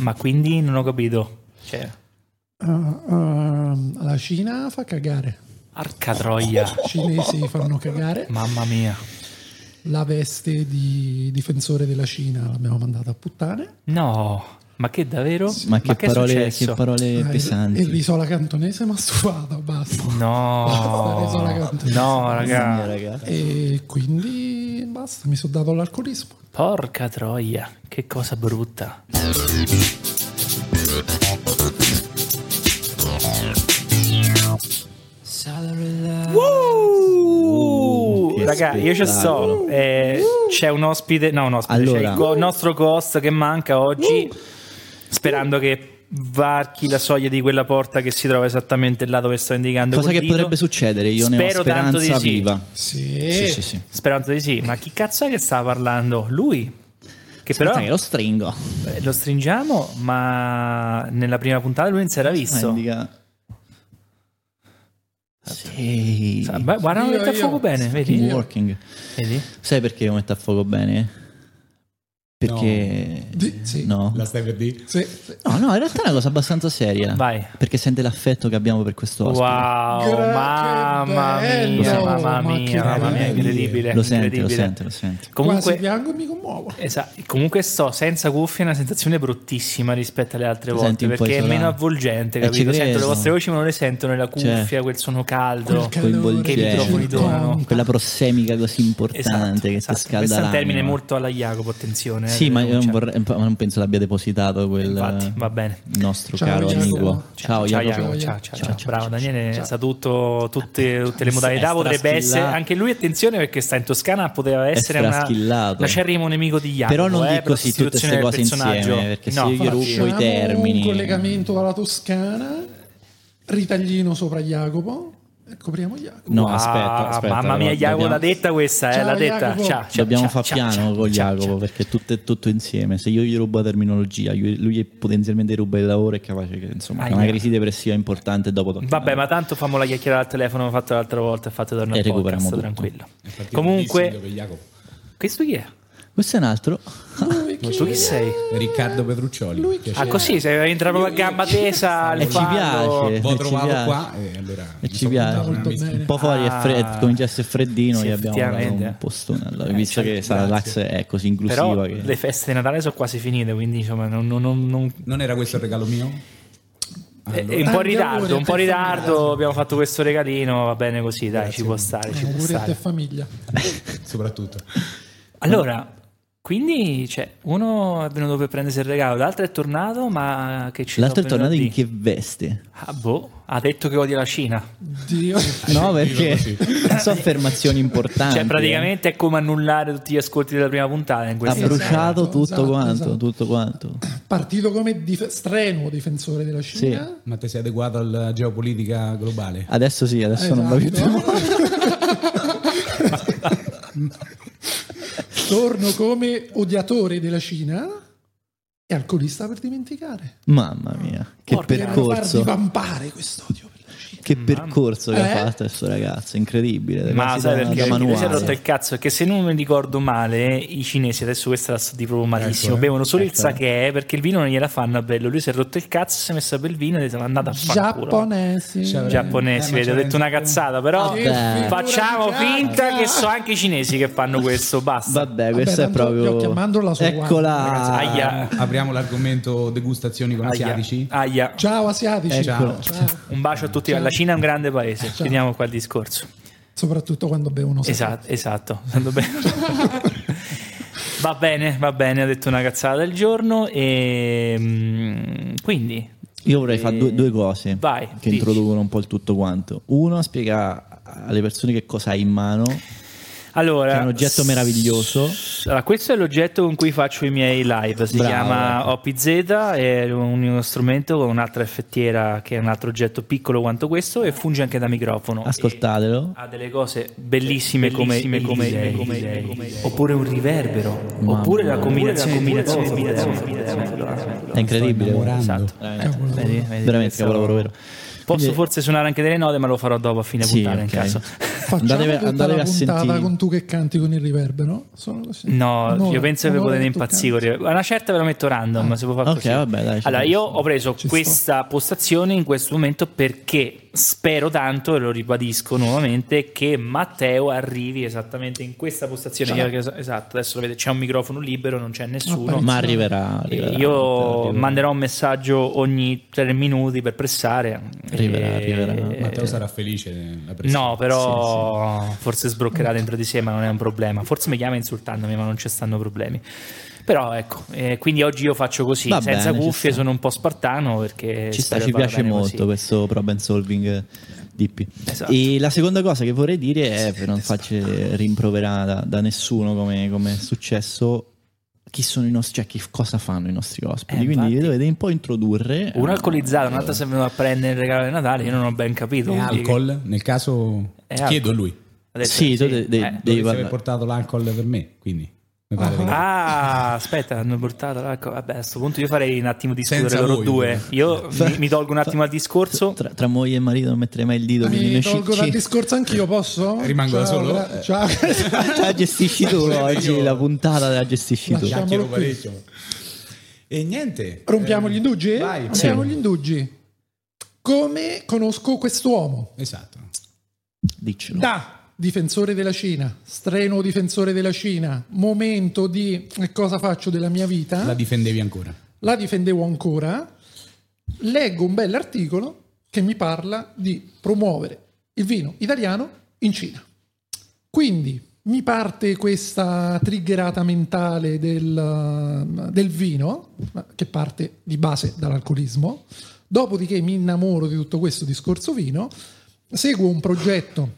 Ma quindi non ho capito. Cioè, Uh, uh, la Cina fa cagare. arca troia. I cinesi fanno cagare. Mamma mia. La veste di difensore della Cina l'abbiamo mandata a puttane. No, ma che davvero? Ma che è parole, successo? che parole Ah, il- pesanti. Il risola cantonese mi ha stufato, basta. No, Basta, risola cantonese. no, raga. raga. E quindi basta, mi sono dato all'alcolismo. Porca troia, che cosa brutta. Woo! Che Raga, io ci sto. spettacolo. Eh, c'è un ospite, no, un ospite, c'è Allora. il co- nostro co-host che manca oggi. Sperando che varchi la soglia di quella porta che si trova esattamente là dove sto indicando. Cosa che dito. potrebbe succedere? Io ne ho Spero tanto di speranza sì. viva. Sì, Sì, sì, sì. Sperando di sì. Ma chi cazzo è che stava parlando? Lui? Che però che lo stringo. eh, lo stringiamo, ma nella prima puntata lui non si era visto. Ah, indica- Sì. Beh, Guarda, lo mette a fuoco bene, vedi? Io. Working. Vedi? Sai perché lo metto a fuoco bene? Perché... Di- sì. No. La stai per dire? Sì, sì. No, no, in realtà è una cosa abbastanza seria. Vai. Perché sente l'affetto che abbiamo per questo ospite. Wow, Gra- mamma bello, mia, mamma ma mia, mamma mia, bello. incredibile. Lo sente, lo sente, lo sente. Quasi Comunque, piango e mi commuovo. esatto, comunque sto senza cuffie, è una sensazione bruttissima rispetto alle altre volte senti perché è meno avvolgente, Eh, capito? Sento le vostre voci, ma non le sento nella cuffia, Certo. quel suono caldo. Quel calore che i microfoni donano. Quella prossemica così importante Esatto, che esatto. ti scalda Questo è un termine molto alla Jacopo, attenzione. Sì, ma io non, cioè, vorrei, ma non penso l'abbia depositato quel Infatti, va bene. nostro Ciao, caro Jacopo. amico. Ciao, Ciao, Jacopo. Jacopo, ciao, ciao, ciao. Bravo Daniele, sa tutto, tutte, tutte le modalità. Potrebbe essere anche lui, attenzione perché sta in Toscana, poteva essere una, straschillato. un acerrimo nemico di Jacopo. Però non eh, dico così tutte queste del cose personaggio. insieme, perché se No, io gli rubo i termini. un collegamento alla Toscana, ritaglino sopra Jacopo copriamo Jacopo. No, Wow, aspetta, aspetta. Mamma mia, Jacopo, dobbiamo- l'ha detta questa, eh, Ciao, l'ha detta. Ciao, ciao, Dobbiamo ciao, far ciao, piano ciao, con ciao, Jacopo ciao. perché tutto è tutto insieme. Se io gli rubo la terminologia, lui, lui potenzialmente ruba il lavoro, è capace che insomma è una crisi depressiva importante. Dopo tocca- Vabbè, ma tanto famo la chiacchierata al telefono, ho fatto l'altra volta e tornare E recuperiamo podcast, tutto. tranquillo. Comunque, Jacopo. questo chi è? Questo è un altro. Tu chi sei? Riccardo Petruccioli. Lui Piacere. Ah, così, sei entra proprio a gamba tesa E ci piace. L'ho E ci trovato piace. qua e allora E ci piace. Un po' fuori è fred- Ah. comincia a essere freddino, Sì, gli abbiamo un postone. Allora, Eh, visto cioè, che sa, l'Ax è così inclusiva Però che... le feste di Natale sono quasi finite, quindi insomma non, non- non- non- Non era questo il regalo mio? è- è Allora, un po' in ritardo, un po' in ritardo, abbiamo fatto questo regalino, va bene così, dai, ci può stare, ci può Auguri a te stare. famiglia. soprattutto. Allora, quindi cioè, uno è venuto per prendersi il regalo, l'altro è tornato, ma che ci L'altro è tornato in che veste? Ah, boh, ha detto che odia la Cina. Dio. No, perché sono affermazioni importanti. Cioè, praticamente è come annullare tutti gli ascolti della prima puntata in. Ha bruciato Esatto, tutto esatto, quanto, esatto. tutto quanto. Partito come dif- strenuo difensore della Cina. Ma ti sei adeguato alla geopolitica globale? Adesso sì, adesso non va più Esatto. Torno come odiatore della Cina e alcolista per dimenticare. Mamma mia, che Porca, percorso. vampare quest'odio per la Cina. Che percorso che Eh? ha fatto questo ragazzo, incredibile. Ma sai perché? da Perché si è manuale. rotto il cazzo? Perché se non mi ricordo male, i cinesi, adesso questa la sto di proprio malissimo, Ecco, eh. bevono solo il Ecco. sake perché il vino non gliela fanno a bello. Lui si è rotto il cazzo, si è messo a bel vino e è andato a fanculo. Giapponesi. Cioè, Giapponesi, Eh, vedi, ho detto una cazzata, però Che Vabbè. facciamo finta che so anche i cinesi che fanno questo, basta. Vabbè, questo è tanto proprio. io chiamandolo la sua Eccola. Aia. Apriamo l'argomento degustazioni con Aia, asiatici. aia. Ciao asiatici. Ciao. Ciao. Un bacio a tutti, la Cina è un grande paese, chiudiamo qua il discorso. Soprattutto quando bevono. Esatto, esatto. Andando bene. va bene, va bene, ho detto una cazzata del giorno e mm, quindi Io vorrei fare due, due cose Vai, che dici. introducono un po' il tutto quanto. Uno, spiega alle persone che cosa hai in mano. Allora Che è un oggetto meraviglioso. Allora, questo è l'oggetto con cui faccio i miei live, si Bravo. chiama OPZ, è un- uno strumento con un'altra effettiera che è un altro oggetto piccolo quanto questo e funge anche da microfono. Ascoltatelo. ha delle cose bellissime, come, come, come, come- come- oppure un riverbero oppure la combinazione combinazione, combinazione, È incredibile. Esatto. Vedi, vedi, Veramente questo- capolavoro vero. Posso Quindi- forse suonare anche delle note ma lo farò dopo a fine Sì, puntata in ok. caso Andatevi- andatevi la a puntata sentire. con tu che canti con il riverbero? Sono così. No, Un'ora- io penso che vi potete impazzire. canti. con il- Una certa ve lo metto random, se può fare Ok, così. vabbè, dai, Allora, io ho preso questa postazione in questo momento perché spero tanto, e lo ribadisco nuovamente, che Matteo arrivi esattamente in questa postazione. Ciao. Io- esatto, adesso lo vedete, c'è un microfono libero, non c'è nessuno. Ma arriverà. Arriverà, io arriverà. manderò un messaggio ogni tre minuti per pressare. Arriverà, E- arriverà. Matteo sarà felice della pressione. No, però forse sbroccherà dentro di sé, ma non è un problema. Forse mi chiama insultandomi, ma non ci stanno problemi. Però ecco, eh, quindi oggi io faccio così, Va senza bene, cuffie, sono un po' spartano perché Ci sta, ci piace molto così. questo problem solving DP. Esatto. E la seconda cosa che vorrei dire è, per non farci rimproverare da, da nessuno come, come è successo, chi sono i nostri, cioè chi, cosa fanno i nostri ospiti. Eh, Quindi infatti. li dovete un po' introdurre. Un Eh, alcolizzato, un altro si è venuto a prendere il regalo di Natale, io non ho ben capito. È alcol? Nel caso È chiedo a alcol. lui. Ha detto Sì, di tu de- de- Eh. devi aver portato l'alcol per me, quindi che- Ah, aspetta, hanno portato l'alcol. Vabbè, a questo punto io farei un attimo discutere Senza loro voi, due. Io mi, mi tolgo un attimo al discorso. Tra, tra moglie e marito non metterei mai il dito, quindi Mi tolgo dal discorso anch'io, posso? Rimango da Ciao, solo? gra- Ciao. la gestisci tu oggi, io- la puntata la gestisci tu. E niente. Rompiamo eh, gli indugi? Vai. Rompiamo Sì. gli indugi. Come conosco quest'uomo? Esatto. Diccelo. Da difensore della Cina, strenuo difensore della Cina, momento di che cosa faccio della mia vita, La la, difendevi ancora. difendevo ancora, leggo un bell'articolo che mi parla di promuovere il vino italiano in Cina. Quindi mi parte questa triggerata mentale del, del vino, che parte di base dall'alcolismo, dopodiché mi innamoro di tutto questo discorso vino, seguo un progetto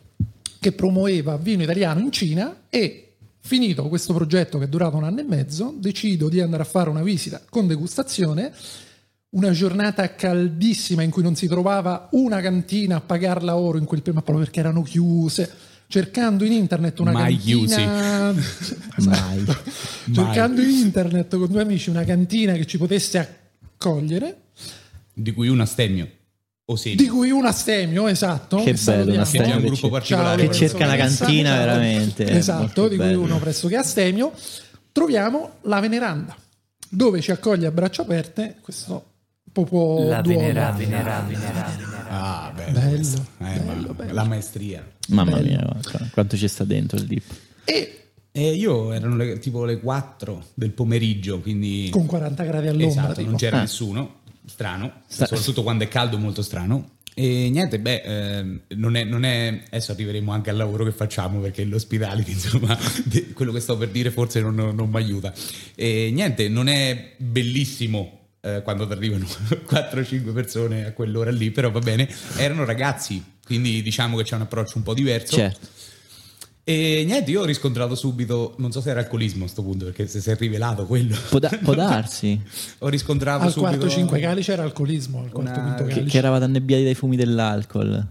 che promuoveva vino italiano in Cina e finito questo progetto che è durato un anno e mezzo, decido di andare a fare una visita con degustazione, una giornata caldissima in cui non si trovava una cantina a pagarla oro in quel prima proprio perché erano chiuse, cercando in internet una Mai cantina Mai. cercando in internet con due amici una cantina che ci potesse accogliere, Di cui una stemmio. O sei. di cui una stemio, esatto. Che bello, una un stemio che, gruppo particolare. che cerca una cantina ciao. veramente. Esatto, di cui bello. uno pressoché a Stemio. Troviamo la Veneranda, dove ci accoglie a braccia aperte questo popò La d'uomo. venera, venera, venera, venera. Ah, bello. Bello. Eh, bello, ma- bello. La maestria. Mamma bello. mia, guarda, quanto ci sta dentro il dip. E E io erano le- tipo le 4 del pomeriggio, quindi... con 40 gradi all'ombra. Esatto, tipo. non c'era Ah. nessuno, strano, Sta- soprattutto quando è caldo molto strano. E niente, beh, ehm, non, è, non è- adesso arriveremo anche al lavoro che facciamo perché l'ospitale, insomma, de- quello che sto per dire forse non, non mi aiuta. E niente, non è bellissimo eh, quando arrivano 4-5 persone a quell'ora lì, però va bene, erano ragazzi, quindi diciamo che c'è un approccio un po' diverso. Certo. E niente, io ho riscontrato subito, non so se era alcolismo a sto punto, perché se si è rivelato quello. Può, da- può darsi ho riscontrato Al subito quarto 5 calice era alcolismo, al quarto Una- quinto che, calice. che eravate annebbiati dai fumi dell'alcol.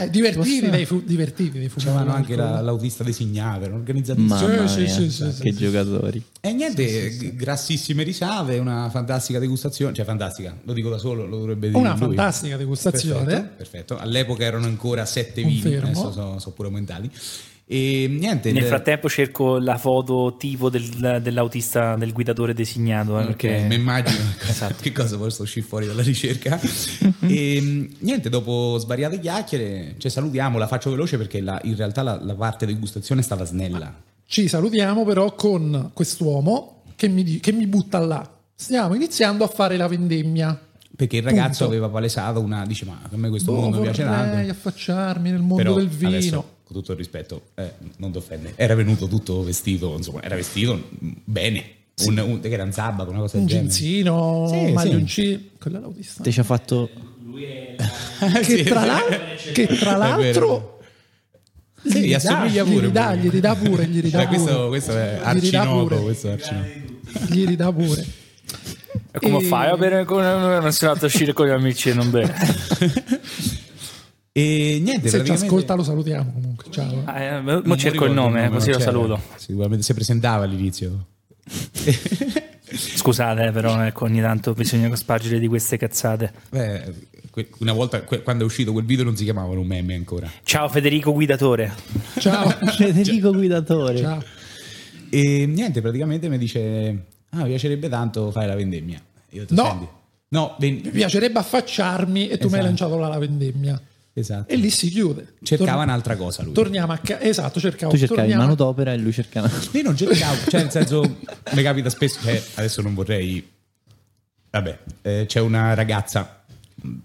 Eh, divertiti Posso- dai, fu- divertiti dai fumi C'avevano anche la- l'autista designato, erano organizzatissimi. Mamma sì, mia, sì, sì, sì, che sì. giocatori. E niente, g- grassissime risate, una fantastica degustazione, cioè fantastica, lo dico da solo, lo dovrebbe dire Una lui. fantastica degustazione. Perfetto, perfetto. all'epoca erano ancora sette vini, adesso sono, sono pure aumentati. E niente, Nel frattempo cerco la foto tipo del- dell'autista, del guidatore designato. eh, Ok, perché- mi immagino Esatto. che cosa possa uscire fuori dalla ricerca. e mh, niente, dopo svariate chiacchiere, cioè salutiamo, la faccio veloce perché la- in realtà la, la parte degustazione è stata snella. Ci salutiamo però con quest'uomo che mi, che mi butta là. Stiamo iniziando a fare la vendemmia. Perché il ragazzo Punto. aveva palesato una, dice ma a me questo Boh, mondo piace vorrei tanto. affacciarmi nel mondo Però del vino. Con tutto il rispetto, eh, non ti offende. Era venuto tutto vestito, insomma, era vestito bene. Un, un- che era un sabato, una cosa un del genere. ginzino, Sì, un sì. maglioncino. Quello è l'autista. Te ci ha fatto Che Sì. tra, l'al- che tra l'altro Sì, gli assomiglia gli pure. ridà, gli ridà pure, gli ridà Cioè, questo, pure. questo è Gli arcinoto, pure. questo è arcinoto. Gli ridà pure. E come E- fai a bere con non andato a uscire con gli amici e non bere? E niente, Se ci praticamente- ascolta lo salutiamo comunque. Ciao. Ah, eh, Non mo mi cerco il ricordo nome, eh, così lo c'era. saluto. Sicuramente si presentava all'inizio. Scusate, però ecco, ogni tanto bisogna spargere di queste cazzate. Beh, una volta quando è uscito quel video non si chiamavano meme ancora. Ciao Federico Guidatore. Ciao. Federico Guidatore. Ciao. E niente, praticamente mi dice: Ah, mi piacerebbe tanto fare la vendemmia. Io detto, No. "Senti, no, ven- Mi piacerebbe affacciarmi e tu mi hai Esatto. lanciato la vendemmia. Esatto. E lì si chiude. Cercava Torn- un'altra cosa lui. Torniamo a ca- esatto, cercavo. Tu cercavi torniamo- manodopera e lui cercava... Io non cercavo, cioè nel senso, mi capita spesso, cioè, adesso non vorrei... Vabbè, eh, c'è una ragazza,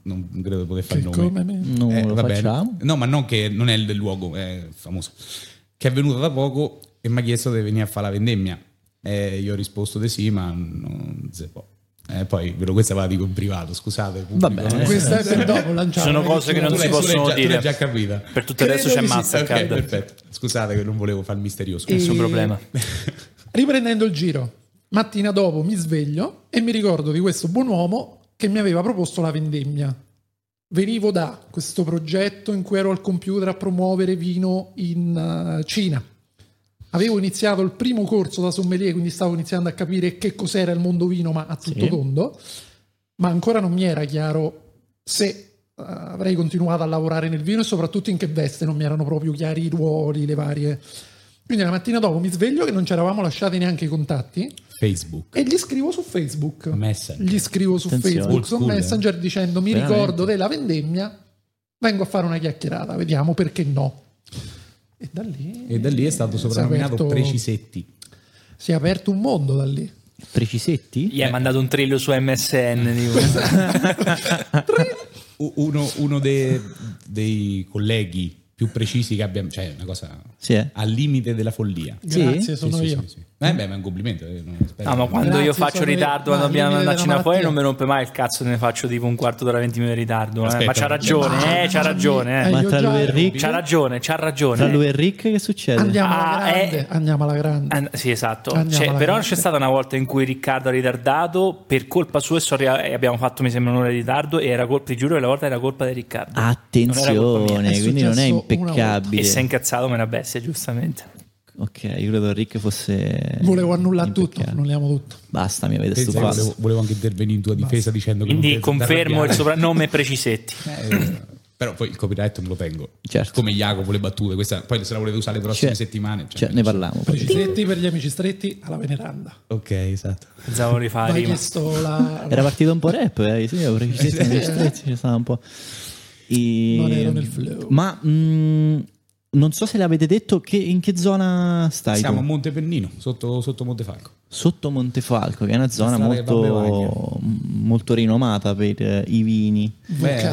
non credo di poter fare il nome. come me. Non Eh, lo va bene. facciamo. No, ma non che non è del luogo, è famoso. Che è venuta da poco e mi ha chiesto di venire a fare la vendemmia. E io ho risposto di sì, ma non si può. Eh, poi ve lo questa ve la dico in privato, scusate. pubblico. Va bene. Questa è per dopo lanciare. Sono cose che non Tu si possono già- dire. già capita. Per tutto il resto c'è Credo. Mastercard. Ok, perfetto. Scusate che non volevo far misterioso. E- Nessun problema. Riprendendo il giro, mattina dopo mi sveglio e mi ricordo di questo buon uomo che mi aveva proposto la vendemmia. Venivo da questo progetto in cui ero al computer a promuovere vino in eh, Cina. Avevo iniziato il primo corso da sommelier, quindi stavo iniziando a capire che cos'era il mondo vino, ma a tutto Sì. tondo, ma ancora non mi era chiaro se eh, avrei continuato a lavorare nel vino e soprattutto in che veste, non mi erano proprio chiari i ruoli, le varie... Quindi la mattina dopo mi sveglio che non ci eravamo lasciati neanche i contatti Facebook. e gli scrivo su Facebook. Messenger. Gli scrivo su Attenzione. Facebook, su. Messenger dicendo mi Veramente. ricordo della vendemmia, vengo a fare una chiacchierata, vediamo perché no. E da lì, E da lì è stato soprannominato aperto- Precisetti. Si è aperto un mondo da lì. Precisetti? Gli hai mandato un trillo su MSN. Uno, uno dei, dei colleghi più precisi che abbiamo, cioè una cosa Sì, eh. al limite della follia. Sì? Grazie, sono Sì, sì, io. sì, sì. Eh beh, ma è un complimento. eh, non No, ma quando Grazie, io faccio ritardo, quando dobbiamo limite andare a della cena fuori, malattia. non mi rompe mai il cazzo, ne faccio tipo un quarto d'ora, 20 minuti di ritardo. eh. Aspetta, ma c'ha ragione, ma- eh, c'ha ragione. Eh, Eh. Ma tra lui e Rick? C'ha ragione, c'ha ragione. Tra lui e Rick che succede? Andiamo alla Ah, grande, eh. andiamo alla grande. Eh, sì, esatto. Cioè, alla però grande. c'è stata una volta in cui Riccardo ha ritardato per colpa sua e so- abbiamo fatto, mi sembra, un'ora di ritardo. E era colpa, ti giuro, che la volta era colpa di Riccardo. Non era colpa Attenzione, quindi non è impeccabile. E si è incazzato come una bestia, giustamente. Ok, io credo che Rick fosse. Volevo annullare tutto, annulliamo tutto. Basta, mi avete stufato. volevo, volevo anche intervenire in tua difesa dicendo che non Quindi confermo il soprannome Precisetti. Eh, però poi il copyright me lo tengo. Certo. Come Jacopo le battute, questa, poi se la volete usare le prossime Cioè, settimane. cioè, cioè, ne parliamo. Precisetti per gli amici stretti alla veneranda. Ok, esatto. Pensavo di fare la... Era partito un po' rap, eh? sì, avevo Precisetti negli stretti, ci stava un po'. E- Non ero nel flow. Ma mh, non so se l'avete detto, che, in che zona stai? Siamo a tu? Monte Pennino, sotto, sotto Montefalco. Sotto Montefalco, che è una zona a molto, molto rinomata per eh, i vini. Beh,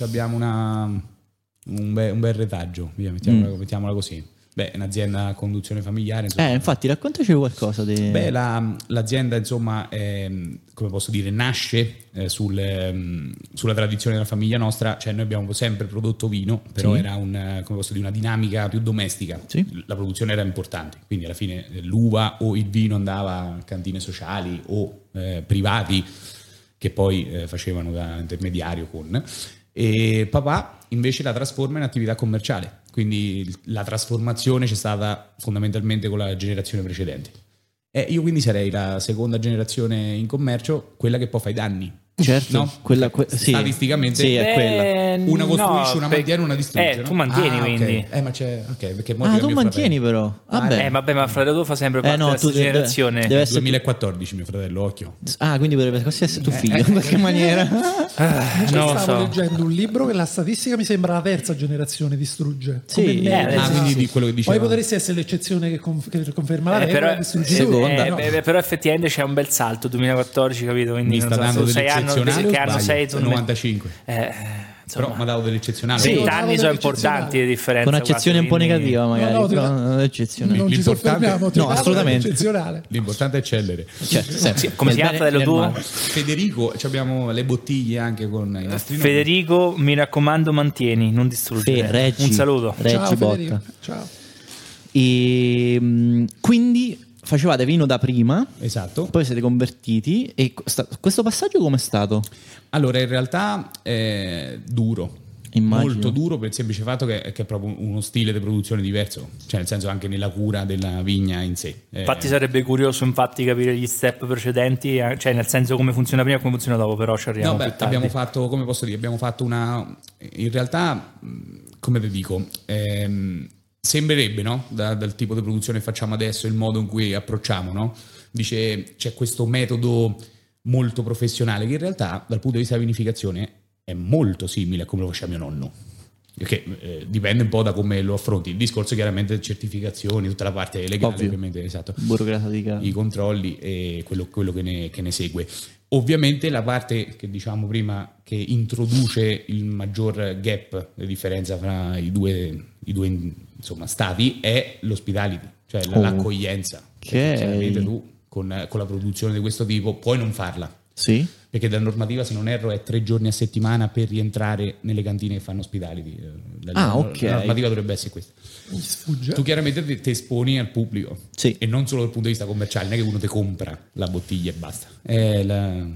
abbiamo una, un, be- un bel retaggio, via, mettiamola, mettiamola così. Beh, è un'azienda a conduzione familiare. insomma. Eh, infatti, raccontaci qualcosa di... Beh, la- l'azienda, insomma, ehm, come posso dire, nasce eh, sul, ehm, sulla tradizione della famiglia nostra, cioè noi abbiamo sempre prodotto vino, però Sì. era un, eh, come posso dire, una dinamica più domestica. Sì. La produzione era importante, quindi alla fine eh, l'uva o il vino andava a cantine sociali o eh, privati che poi eh, facevano da intermediario con e papà invece la trasforma in attività commerciale quindi la trasformazione c'è stata fondamentalmente con la generazione precedente e io quindi sarei la seconda generazione in commercio quella che poi fa i danni Certo, no? quella, que- sì. statisticamente Sì, è quella. Eh, una costruisce no, una per- mantiene una distrugge Eh, no? tu mantieni Ah, quindi. eh ma c'è ok perché Ah, tu mantieni fratello. però. Vabbè. Eh, vabbè, ma fratello tuo fa sempre Eh, parte no, della tu stessa deve- generazione. deve essere- 2014 mio fratello occhio Ah, quindi potrebbe quasi essere tuo figlio in qualche maniera. Ah, lo Stavo so. leggendo un libro che la statistica mi sembra la terza generazione distrugge. Sì, eh, ah quindi sì. di quello che Poi diceva potresti essere l'eccezione che, conf- che conferma la Eh, regola però, eh, eh, no? beh, effettivamente c'è un bel salto 2014 capito quindi sei anni o hanno sei tu mi- 95 eh, però insomma mi ha dato dell'eccezionale sì, Sì, anni sono importanti di differenza Con accezione un po' negativa, magari. No, no, però non è eccezionale. non ci L'importante- no, assolutamente. l'importante è cellere Certo, sempre. Sì, come si chiama nel tuo? Federico ci abbiamo le bottiglie anche con i nostri nomi Federico mi raccomando mantieni non distruggere Fe- reggi. un saluto Reggi Ciao botta. Federico. Ciao. E mh, quindi facevate vino da prima, esatto poi siete convertiti. E questo passaggio com'è stato? allora in realtà è duro Immagino. molto duro per il semplice fatto che, che è proprio uno stile di produzione diverso, cioè nel senso anche nella cura della vigna in sé. Eh, Infatti sarebbe curioso infatti capire gli step precedenti, eh, cioè nel senso come funziona prima e come funziona dopo, però ci arriviamo No, beh, più tardi. abbiamo fatto, come posso dire, abbiamo fatto una... In realtà, come ti dico, ehm, sembrerebbe, no? Da- dal tipo di produzione che facciamo adesso, il modo in cui approcciamo, no? Dice, c'è questo metodo molto professionale che in realtà, dal punto di vista della vinificazione, è molto simile a come lo faceva mio nonno. Che eh, dipende un po' da come lo affronti. Il discorso chiaramente certificazioni, tutta la parte legale, esatto Burocratica. i controlli e quello, quello che, ne, che ne segue. Ovviamente la parte che diciamo prima che introduce il maggior gap, la differenza fra i due, i due insomma, stati è l'hospitality, cioè Oh. l'accoglienza. Perché chiaramente tu con, con la produzione di questo tipo puoi non farla. Sì? Perché da normativa, se non erro, è tre giorni a settimana per rientrare nelle cantine che fanno ospitality. Eh, La, Ah, ok. la normativa dovrebbe essere questa. Tu chiaramente ti, ti esponi al pubblico Sì. e non solo dal punto di vista commerciale, non è che uno ti compra la bottiglia e basta. È la-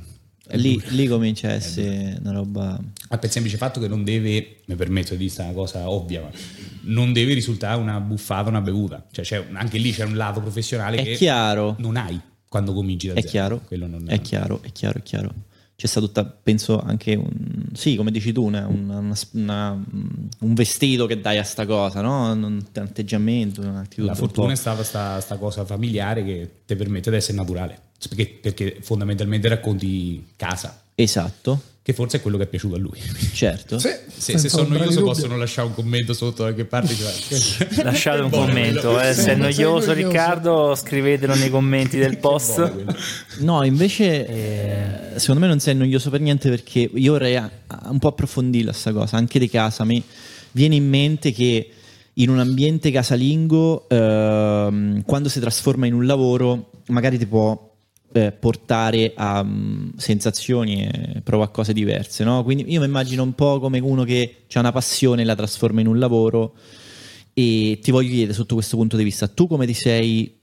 Lì, lì comincia a essere una roba... Ma per il semplice fatto che non deve, mi permetto di dire una cosa ovvia, ma non deve risultare una buffata, una bevuta. Cioè anche lì c'è un lato professionale È che chiaro. non hai quando cominci da È zero. chiaro, Quello non- è chiaro, è chiaro, è chiaro. C'è stata tutta, penso, anche un, sì, come dici tu, una- una- una- una- un vestito che dai a sta cosa, no? Un, atteggiamento, un'attitudine. La un fortuna è stata sta, sta cosa familiare che ti permette di essere naturale. Perché, perché fondamentalmente racconti casa, Esatto, che forse è quello che è piaciuto a lui. certo. Se, senza se sono ombra io di so dubbio. possono lasciare un commento sotto da che parte cioè. Lasciate un commento, eh, se è noioso noioso. Riccardo scrivetelo nei commenti del post. No, invece, eh, secondo me non sei noioso per niente perché io vorrei un po' approfondirla sta cosa, anche di casa. Mi viene in mente che in un ambiente casalingo, ehm, quando si trasforma in un lavoro, magari ti può eh, portare a mm, sensazioni e prova a cose diverse, no? Quindi io mi immagino un po' come uno che ha una passione e la trasforma in un lavoro e ti voglio chiedere sotto questo punto di vista, tu come ti sei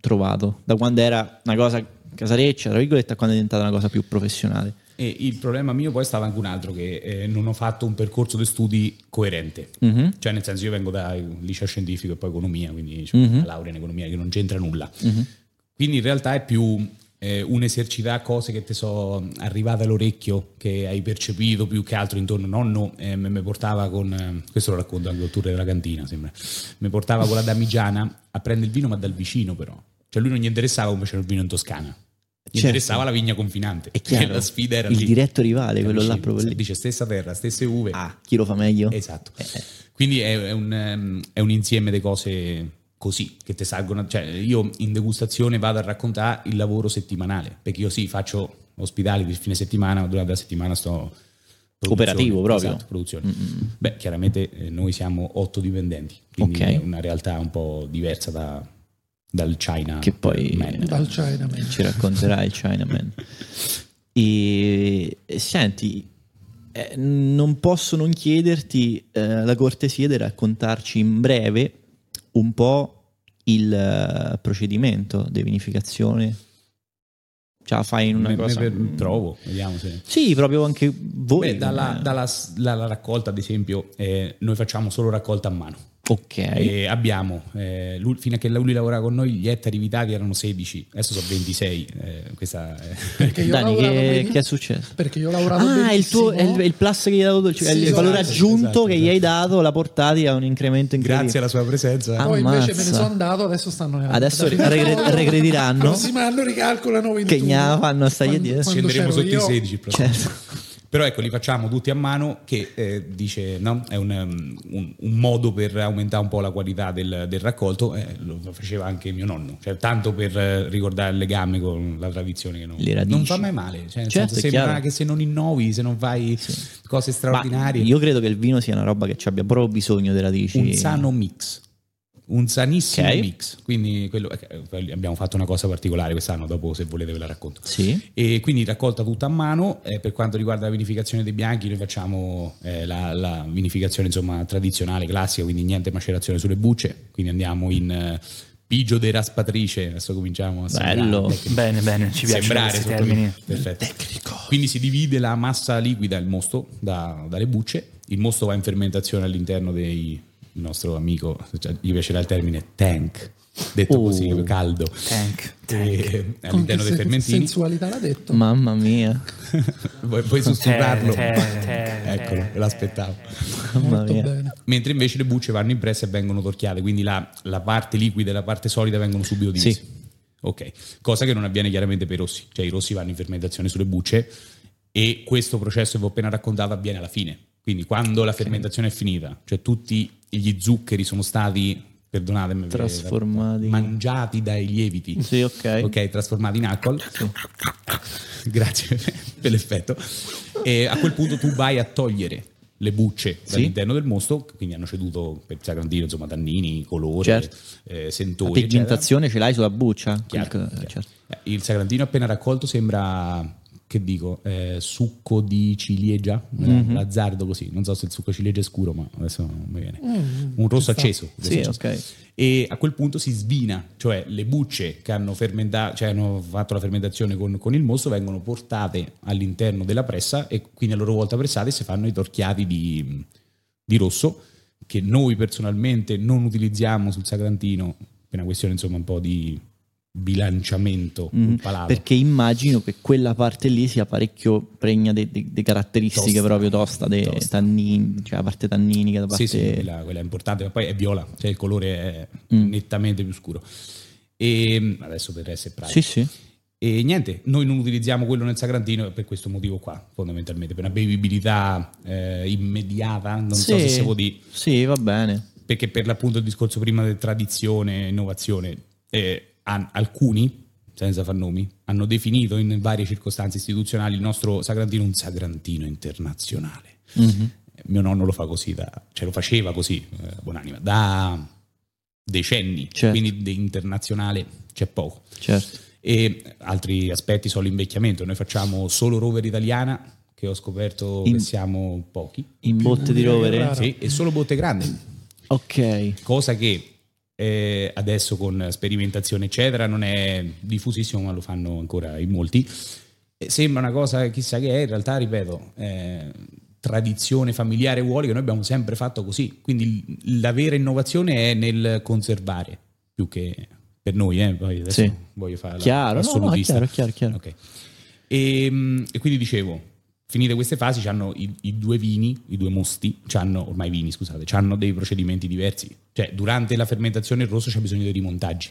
trovato? Da quando era una cosa casareccia, tra virgolette, a quando è diventata una cosa più professionale? E il problema mio poi stava anche un altro, che eh, non ho fatto un percorso di studi coerente. Mhm. Cioè, nel senso, io vengo da liceo scientifico e poi economia, quindi ho Mhm. una laurea in economia che non c'entra nulla. Quindi in realtà è più eh, un esercitare cose che ti sono arrivate all'orecchio, che hai percepito più che altro intorno. Nonno eh, mi portava con, eh, questo lo racconto anche tour della cantina, sembra, mi portava con la damigiana a prendere il vino, ma dal vicino però. Cioè lui non gli interessava come faceva il vino in Toscana. Gli Certo. interessava la vigna confinante. È chiaro. La sfida era Il lì. diretto rivale, quello là proprio lì. Dice stessa terra, stesse uve. Ah, chi lo fa meglio? Esatto. Quindi è, è un, ehm, è un insieme di cose così che ti salgono. Cioè, io in degustazione vado a raccontare il lavoro settimanale, perché io sì, faccio ospitali il fine settimana, ma durante la settimana sto... produzione. Operativo proprio. Esatto, produzione. Beh, chiaramente eh, noi siamo otto dipendenti, quindi Ok. è una realtà un po' diversa da- dal China. Che poi- Man. Dal Chinaman. Ci racconterà il Chinaman. E, e senti, eh, non posso non chiederti eh, la cortesia di raccontarci in breve un po' il eh, procedimento di vinificazione. Ce la fai in una Me- cosa? me- provo, vediamo se... Sì, proprio anche voi. Beh, dalla, dalla- dalla raccolta, ad esempio, eh, noi facciamo solo raccolta a mano. Ok. E abbiamo, eh, lui- fino a che lui lavorava con noi, gli ettari vitati erano 16, adesso sono 26. eh, questa è- Perché io ho Dani, lavorato che, ben- che è successo? Perché io ho lavorato Ah, il, tuo, è il, il plus che gli hai dato, cioè Sì, il valore esatto, aggiunto esatto, che gli hai dato l'ha portati a un incremento incredibile. Grazie alla sua presenza. Ah, Poi invece me ne Ammazza. sono andato, adesso stanno nella Adesso regre- regrediranno? Il prossimo anno ricalcolano 21. Che gna fanno stagli Quando- dietro? Scenderemo sotto i io- 16 il prossimo. Certo. Però ecco, li facciamo tutti a mano, che eh, dice, no? È un, um, un- un modo per aumentare un po' la qualità del, del raccolto. eh, lo faceva anche mio nonno, cioè tanto per eh, ricordare il legame con la tradizione che non, non fa mai male. Cioè, Certo, senso, sembra che se non innovi, se non fai cose Ma straordinarie, io credo che il vino sia una roba che ci abbia proprio bisogno delle radici. un sano mix. Un sanissimo Ok. mix. Quindi quello- eh, abbiamo fatto una cosa particolare quest'anno, dopo se volete ve la racconto. Sì. E quindi raccolta tutta a mano. eh, per quanto riguarda la vinificazione dei bianchi, noi facciamo eh, la, la vinificazione insomma, tradizionale, classica, quindi niente macerazione sulle bucce. Quindi andiamo in eh, pigio de raspatrice. Adesso cominciamo a sembrare Bello. tecnico. Bene, bene, ci piacciono sembrare termini. Perfetto. Quindi si divide la massa liquida, il mosto, da- dalle bucce il mosto va in fermentazione all'interno dei il nostro amico, cioè, gli piacerà il termine tank, detto Oh. così, caldo. Tank, Con all'interno dei fermentini sensualità l'ha detto. Mamma mia, vuoi, puoi sussurrarlo? Eccolo, l'aspettavo. mamma Molto mia. bene. Mentre invece le bucce vanno impresse e vengono torchiate, quindi la, la parte liquida e la parte solida vengono subito divise. Sì. Ok, cosa che non avviene chiaramente per i rossi, cioè i rossi vanno in fermentazione sulle bucce e questo processo che vi ho appena raccontato avviene alla fine. Quindi quando la fermentazione è finita, cioè tutti gli zuccheri sono stati, perdonatemi, Trasformati. mangiati dai lieviti. Sì, ok. Ok, trasformati in alcol. Grazie per l'effetto. E a quel punto tu vai a togliere le bucce Sì. dall'interno del mosto, quindi hanno ceduto per Sagrantino, insomma, tannini, colore, Certo. eh, La sentori, eccetera. pigmentazione ce l'hai sulla buccia? Chiaro, chiaro. certo. Eh, Il Sagrantino appena raccolto sembra, che dico, eh, succo di ciliegia, Mhm. l'azzardo così, non so se il succo ciliegia è scuro, ma adesso non mi viene. Un rosso acceso. Sì, acceso. ok. E a quel punto si svina, cioè le bucce che hanno, fermenta- cioè hanno fatto la fermentazione con, con il mosto vengono portate all'interno della pressa e quindi a loro volta pressate si fanno i torchiati di, di rosso che noi personalmente non utilizziamo sul Sagrantino per una questione insomma un po' di bilanciamento palato. Perché immagino che quella parte lì sia parecchio pregna di caratteristiche Tosta. proprio tosta, dei Tosta. tannini, cioè la parte tanninica, la parte... Sì, sì, quella, quella è importante, ma poi è viola, cioè il colore è Mm. nettamente più scuro. E adesso per essere pratico. Sì, sì. E niente, noi non utilizziamo quello nel Sagrantino per questo motivo qua, fondamentalmente, per una bevibilità eh, immediata, non so se Sì. si può dire, Sì, va bene. perché per l'appunto il discorso prima di tradizione e innovazione, eh, an- alcuni, senza far nomi, hanno definito in varie circostanze istituzionali il nostro Sagrantino un Sagrantino internazionale. Mhm. Mio nonno lo fa così, da, cioè lo faceva così, eh, buonanima, da decenni, Certo. quindi di internazionale c'è poco. Certo. E altri aspetti sono l'invecchiamento. Noi facciamo solo rover italiana, che ho scoperto In- che siamo pochi. In botte di raro. Sì, e solo botte grandi. Ok. Cosa che eh, adesso con sperimentazione eccetera non è diffusissimo, ma lo fanno ancora in molti. E sembra una cosa chissà che è, in realtà ripeto, eh, tradizione familiare vuole che noi abbiamo sempre fatto così. Quindi la vera innovazione è nel conservare, più che per noi, eh, poi adesso Sì. voglio fare Chiaro, no, no, chiaro, chiaro, chiaro. Ok. E, mm, e quindi dicevo, finite queste fasi, c'hanno i, i due vini, i due mosti, c'hanno, ormai vini, scusate, hanno dei procedimenti diversi. Cioè, durante la fermentazione il rosso c'è bisogno dei rimontaggi,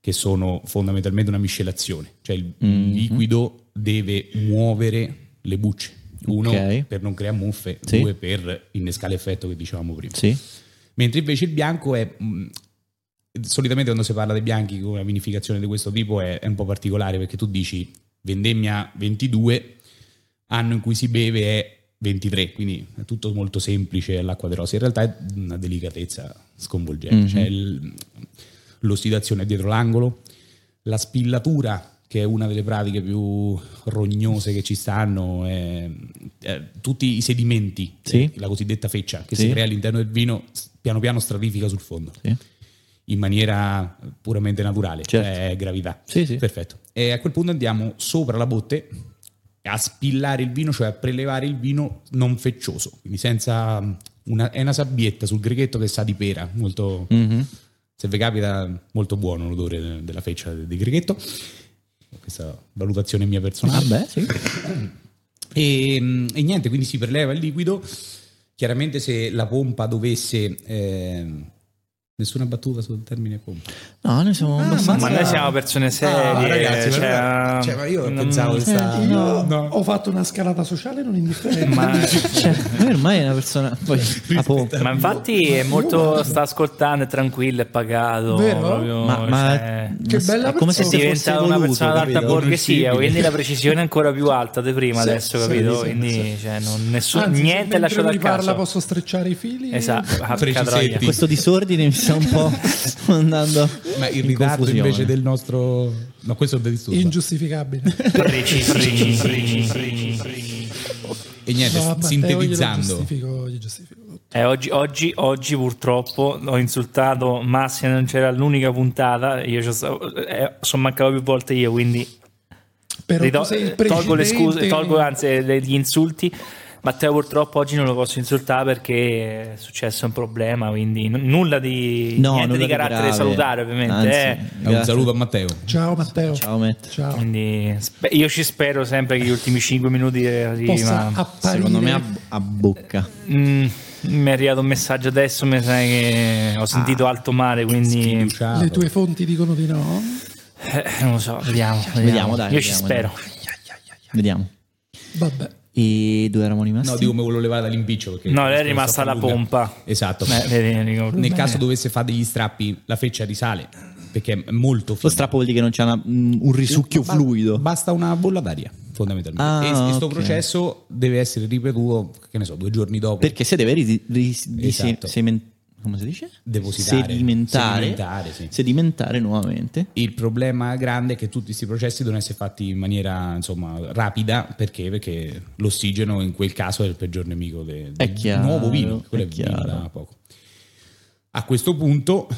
che sono fondamentalmente una miscelazione. Cioè, il Mhm. liquido deve muovere le bucce. Uno Ok. per non creare muffe, Sì. due per innescare l'effetto che dicevamo prima. Sì. Mentre invece il bianco è. mh, solitamente quando si parla dei bianchi con una vinificazione di questo tipo è, è un po' particolare perché tu dici vendemmia 22, anno in cui si beve è 23, quindi è tutto molto semplice all'acqua de rose. In realtà è una delicatezza sconvolgente. Mhm. Cioè il- l'ossidazione è dietro l'angolo, la spillatura che è una delle pratiche più rognose che ci stanno, è- è tutti i sedimenti, Sì. la cosiddetta feccia che Sì. si crea all'interno del vino, piano piano stratifica sul fondo Sì. in maniera puramente naturale, Certo. cioè gravità. Perfetto. E a quel punto andiamo sopra la botte a spillare il vino, cioè a prelevare il vino non feccioso, quindi senza una, è una sabbietta sul greghetto che sa di pera, molto Mhm. se vi capita molto buono l'odore della feccia di greghetto. Questa valutazione mia personale. Vabbè, sì. E, e niente, quindi si preleva il liquido. Chiaramente se la pompa dovesse... ehm, nessuna battuta sul termine pompa. No, noi siamo abbastanza... Ma noi siamo persone serie. Ah, ragazzi, cioè, ma- cioè, ma io non- pensavo che sta- Eh, io no, no. ho fatto una scalata sociale non indifferente. Ma, Cioè, ormai è una persona... Poi, ma infatti è molto sta ascoltando, è tranquillo, è pagato. Vero? proprio, Ma, ma- cioè, Che bella come se si fosse diventata una persona d'alta borghesia, quindi la precisione è ancora più alta di prima Sì, adesso, sì, capito? sì, quindi sì. cioè, non- nessun- Anzi, niente lasciato al parla caso. posso strecciare i fili. Esatto, ah. Questo disordine mi sta un po' andando Ma il in ritardo confusione. invece del nostro... No, questo è da disturbo. Ingiustificabile. E niente, No, sintetizzando. giustifico, giustifico. Eh, oggi, oggi, oggi purtroppo ho insultato Massimo, non c'era l'unica puntata, io eh, sono mancato più volte io, quindi Però il tolgo le scuse, tolgo anzi gli insulti. Matteo purtroppo oggi non lo posso insultare perché è successo un problema, quindi n- nulla di, No, niente nulla di di carattere grave. salutare ovviamente. Anzi, eh. Un Grazie. saluto a Matteo. Ciao Matteo. Ciao Matt. Ciao. Quindi io ci spero sempre che gli ultimi 5 minuti arrivi, ma apparire Secondo me a, a bocca. Mm, mi è arrivato un messaggio adesso, mi sai che ho sentito alto mare, quindi Sfiduciato. le tue fonti dicono di no. eh, non lo so, vediamo. Vediamo, Vediamo, dai, Io ci vediamo, spero. Vediamo. Vabbè. E dove eravamo rimasti? No, dico, me volevo levare dall'impiccio. Perché No, lei è rimasta sta la lunga. pompa. Esatto. Beh, Nel bene. caso dovesse fare degli strappi, la freccia risale perché è molto Lo fine. strappo vuol dire che non c'è una- mm, un risucchio Ba- fluido. Basta una bolla d'aria, fondamentalmente. Ah, e questo ok. processo deve essere ripetuto, che ne so, due giorni dopo. Perché se deve ri- ri- di Esatto. Come si dice? Depositare. Sedimentare. Sedimentare, sì. Sedimentare nuovamente. Il problema grande è che tutti questi processi devono essere fatti in maniera insomma rapida perché? Perché l'ossigeno in quel caso è il peggior nemico del chiaro, nuovo vino, quello è chiaro. da poco. A questo punto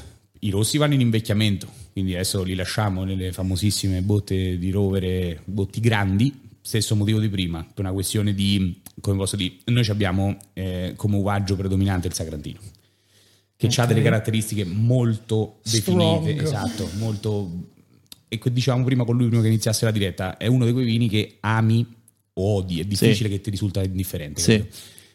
i rossi vanno in invecchiamento, quindi adesso li lasciamo nelle famosissime botte di rovere, botti grandi, stesso motivo di prima, per una questione di, come posso dire, noi abbiamo eh, come uvaggio predominante il Sagrantino, che ha delle caratteristiche molto Strong. definite, esatto, molto... E dicevamo prima con lui, prima che iniziasse la diretta, è uno di quei vini che ami o odi, è difficile che ti risulta indifferente. Sì.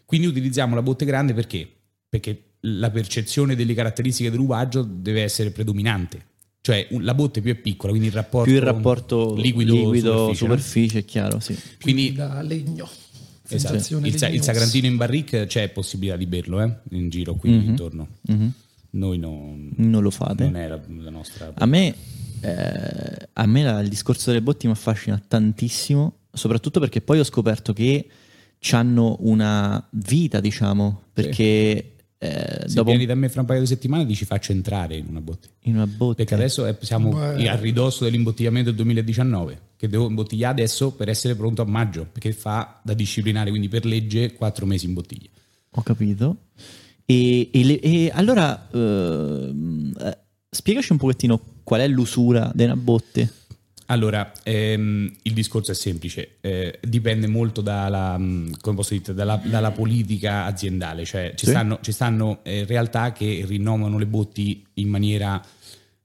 Quindi utilizziamo la botte grande perché? Perché la percezione delle caratteristiche dell'uvaggio deve essere predominante. Cioè la botte più è piccola, quindi il rapporto, Più il rapporto liquido, superficie, no? superficie, è chiaro, sì. Quindi da legno. Esatto, il, sa- il sagrantino in barrique c'è possibilità di berlo eh? in giro qui Mhm. intorno. Mhm. Noi non, Non lo fate. non è la, la nostra... A me, eh, a me la- il discorso delle botti mi affascina tantissimo, soprattutto perché poi ho scoperto che hanno una vita, diciamo, perché eh, Se dopo vieni da me fra un paio di settimane ti ci faccio entrare in una botte. in una botte Perché adesso è- siamo Beh. a ridosso dell'imbottigliamento del 2019, che devo imbottigliare adesso per essere pronto a maggio, perché fa da disciplinare, quindi per legge 4 mesi in bottiglia. ho capito. E, e le- e allora ehm, eh, spiegaci un pochettino qual è l'usura di una botte. Allora, ehm, il discorso è semplice, eh, dipende molto dalla, posso dire, dalla, dalla politica aziendale, cioè ci Sì. stanno, ci stanno, eh, realtà che rinnovano le botti in maniera,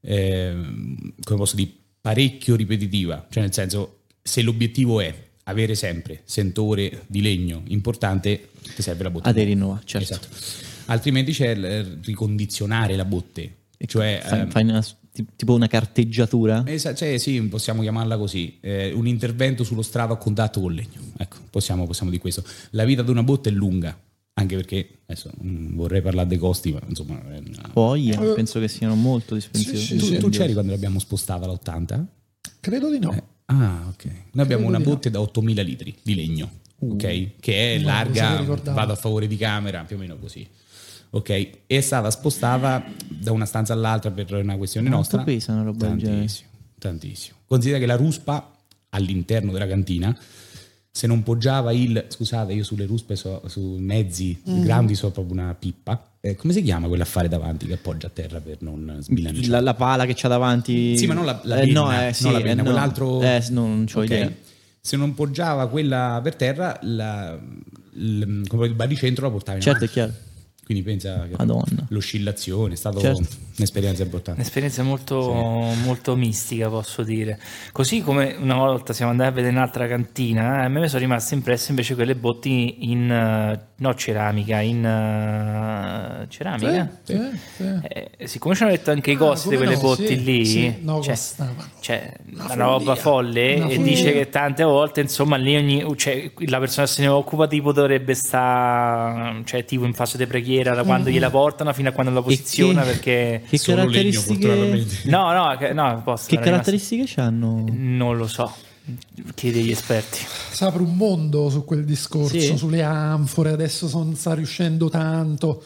ehm, come posso dire, parecchio ripetitiva, cioè nel senso se l'obiettivo è avere sempre sentore di legno importante, ti serve la botte. A te rinnova, certo. Esatto. Altrimenti c'è il eh, ricondizionare la botte, cioè... Fai, ehm, fai una- tipo una carteggiatura. Esa- cioè, sì, possiamo chiamarla così, eh, un intervento sullo strato a contatto con legno. Ecco, possiamo, possiamo dire questo. La vita di una botte è lunga, anche perché adesso non vorrei parlare dei costi, ma insomma... Poi Eh, penso che siano molto dispendiosi. sì, Tu, sì. tu c'eri quando l'abbiamo spostata all'80? Credo di no. Eh, ah, ok. Noi abbiamo Credo una di no. botte da 8000 litri di legno, ok? Che è No, larga, vado a favore di camera, più o meno così. Ok, è stata spostata da una stanza all'altra per una questione Quanto nostra. pesa una roba? Tantissimo, tantissimo. Considera che la ruspa all'interno della cantina, se non poggiava il, scusate, io sulle ruspe, so, su mezzi Mm. grandi so proprio una pippa. Eh, come si chiama quell'affare davanti che appoggia a terra per non sbilanciare? La, la pala che c'ha davanti. Sì, ma non la- la Eh, penna, no, eh, non sì, la eh, penna, no. quell'altro- Eh, no, non c'ho Ok. idea. Se non poggiava quella per terra, la- il, il baricentro la portava in Certo, è avanti. chiaro. Quindi pensa che Madonna. l'oscillazione è stata Certo. un'esperienza importante. Un'esperienza molto, molto mistica, posso dire. Così come una volta siamo andati a vedere un'altra cantina, eh, a me mi sono rimaste impresse invece quelle botti in eh, no ceramica, in eh, ceramica. Sì, sì. Eh, siccome ci hanno detto anche i Ah, costi di quelle no, botti sì, lì, sì, no, cioè, cioè, Una una, roba folle una e dice che tante volte insomma lì ogni, cioè, la persona che se ne occupa tipo dovrebbe stare cioè, tipo in fase di preghiera da quando gliela portano fino a quando la posiziona che- perché Che caratteristiche, no no no posso che caratteristiche hanno? non lo so chiedi agli esperti Si apre un mondo su quel discorso, Sì. sulle anfore, adesso non sta riuscendo tanto.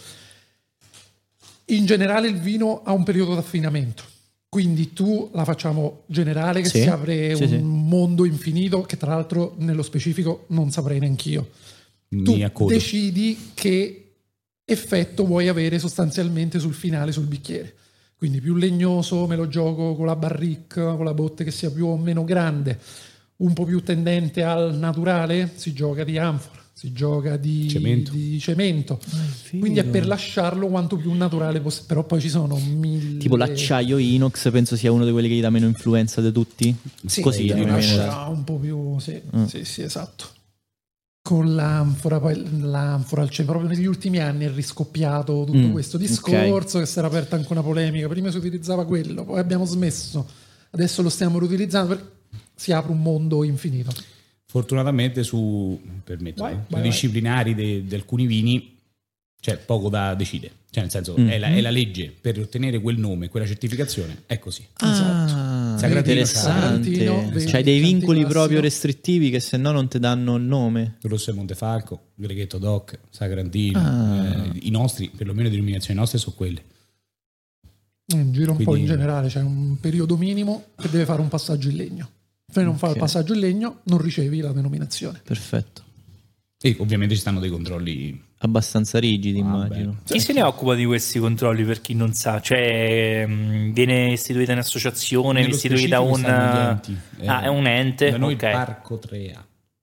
In generale il vino ha un periodo d'affinamento, quindi tu la facciamo generale che Sì, si apre sì, un sì. mondo infinito che tra l'altro nello specifico non saprei neanch'io. Tu decidi che effetto vuoi avere sostanzialmente sul finale, sul bicchiere. Quindi più legnoso me lo gioco con la barrique, con la botte che sia più o meno grande, un po' più tendente al naturale, si gioca di anfora, si gioca di Cemento. di cemento. figo. Quindi è per lasciarlo quanto più naturale possibile. Però poi ci sono mille. Tipo l'acciaio inox penso sia uno di quelli che gli dà meno influenza di tutti. Sì, Così lascia da- un po' più. Sì, Mm. sì, sì, esatto. Con l'anfora, poi l'anfora, cioè proprio negli ultimi anni è riscoppiato tutto Mm, questo discorso che si era aperta anche una polemica. Prima si utilizzava quello, poi abbiamo smesso, adesso lo stiamo riutilizzando. per- Si apre un mondo infinito. Fortunatamente su permetto, Vai, eh, vai, disciplinari de- di alcuni vini c'è poco da decidere. Cioè, nel senso, Mm. è, la, è la legge per ottenere quel nome, quella certificazione, è così. Ah, Sagrantino, interessante. C'hai dei vincoli proprio restrittivi che se no non ti danno il nome. Rosso e Montefalco, Greghetto Doc, Sagrantino, Ah. eh, i nostri, perlomeno le denominazioni nostre sono quelle. In giro un po' Quindi- in generale c'è un periodo minimo che deve fare un passaggio in legno. Se non fa il passaggio in legno, non ricevi la denominazione. Perfetto. E ovviamente ci stanno dei controlli. Abbastanza rigidi, Vabbè. immagino. Chi se ne occupa di questi controlli per chi non sa? Cioè, mh, viene istituita un'associazione, Nello istituita specifico un... Ah, è un ente? Da noi ok. il Parco 3A,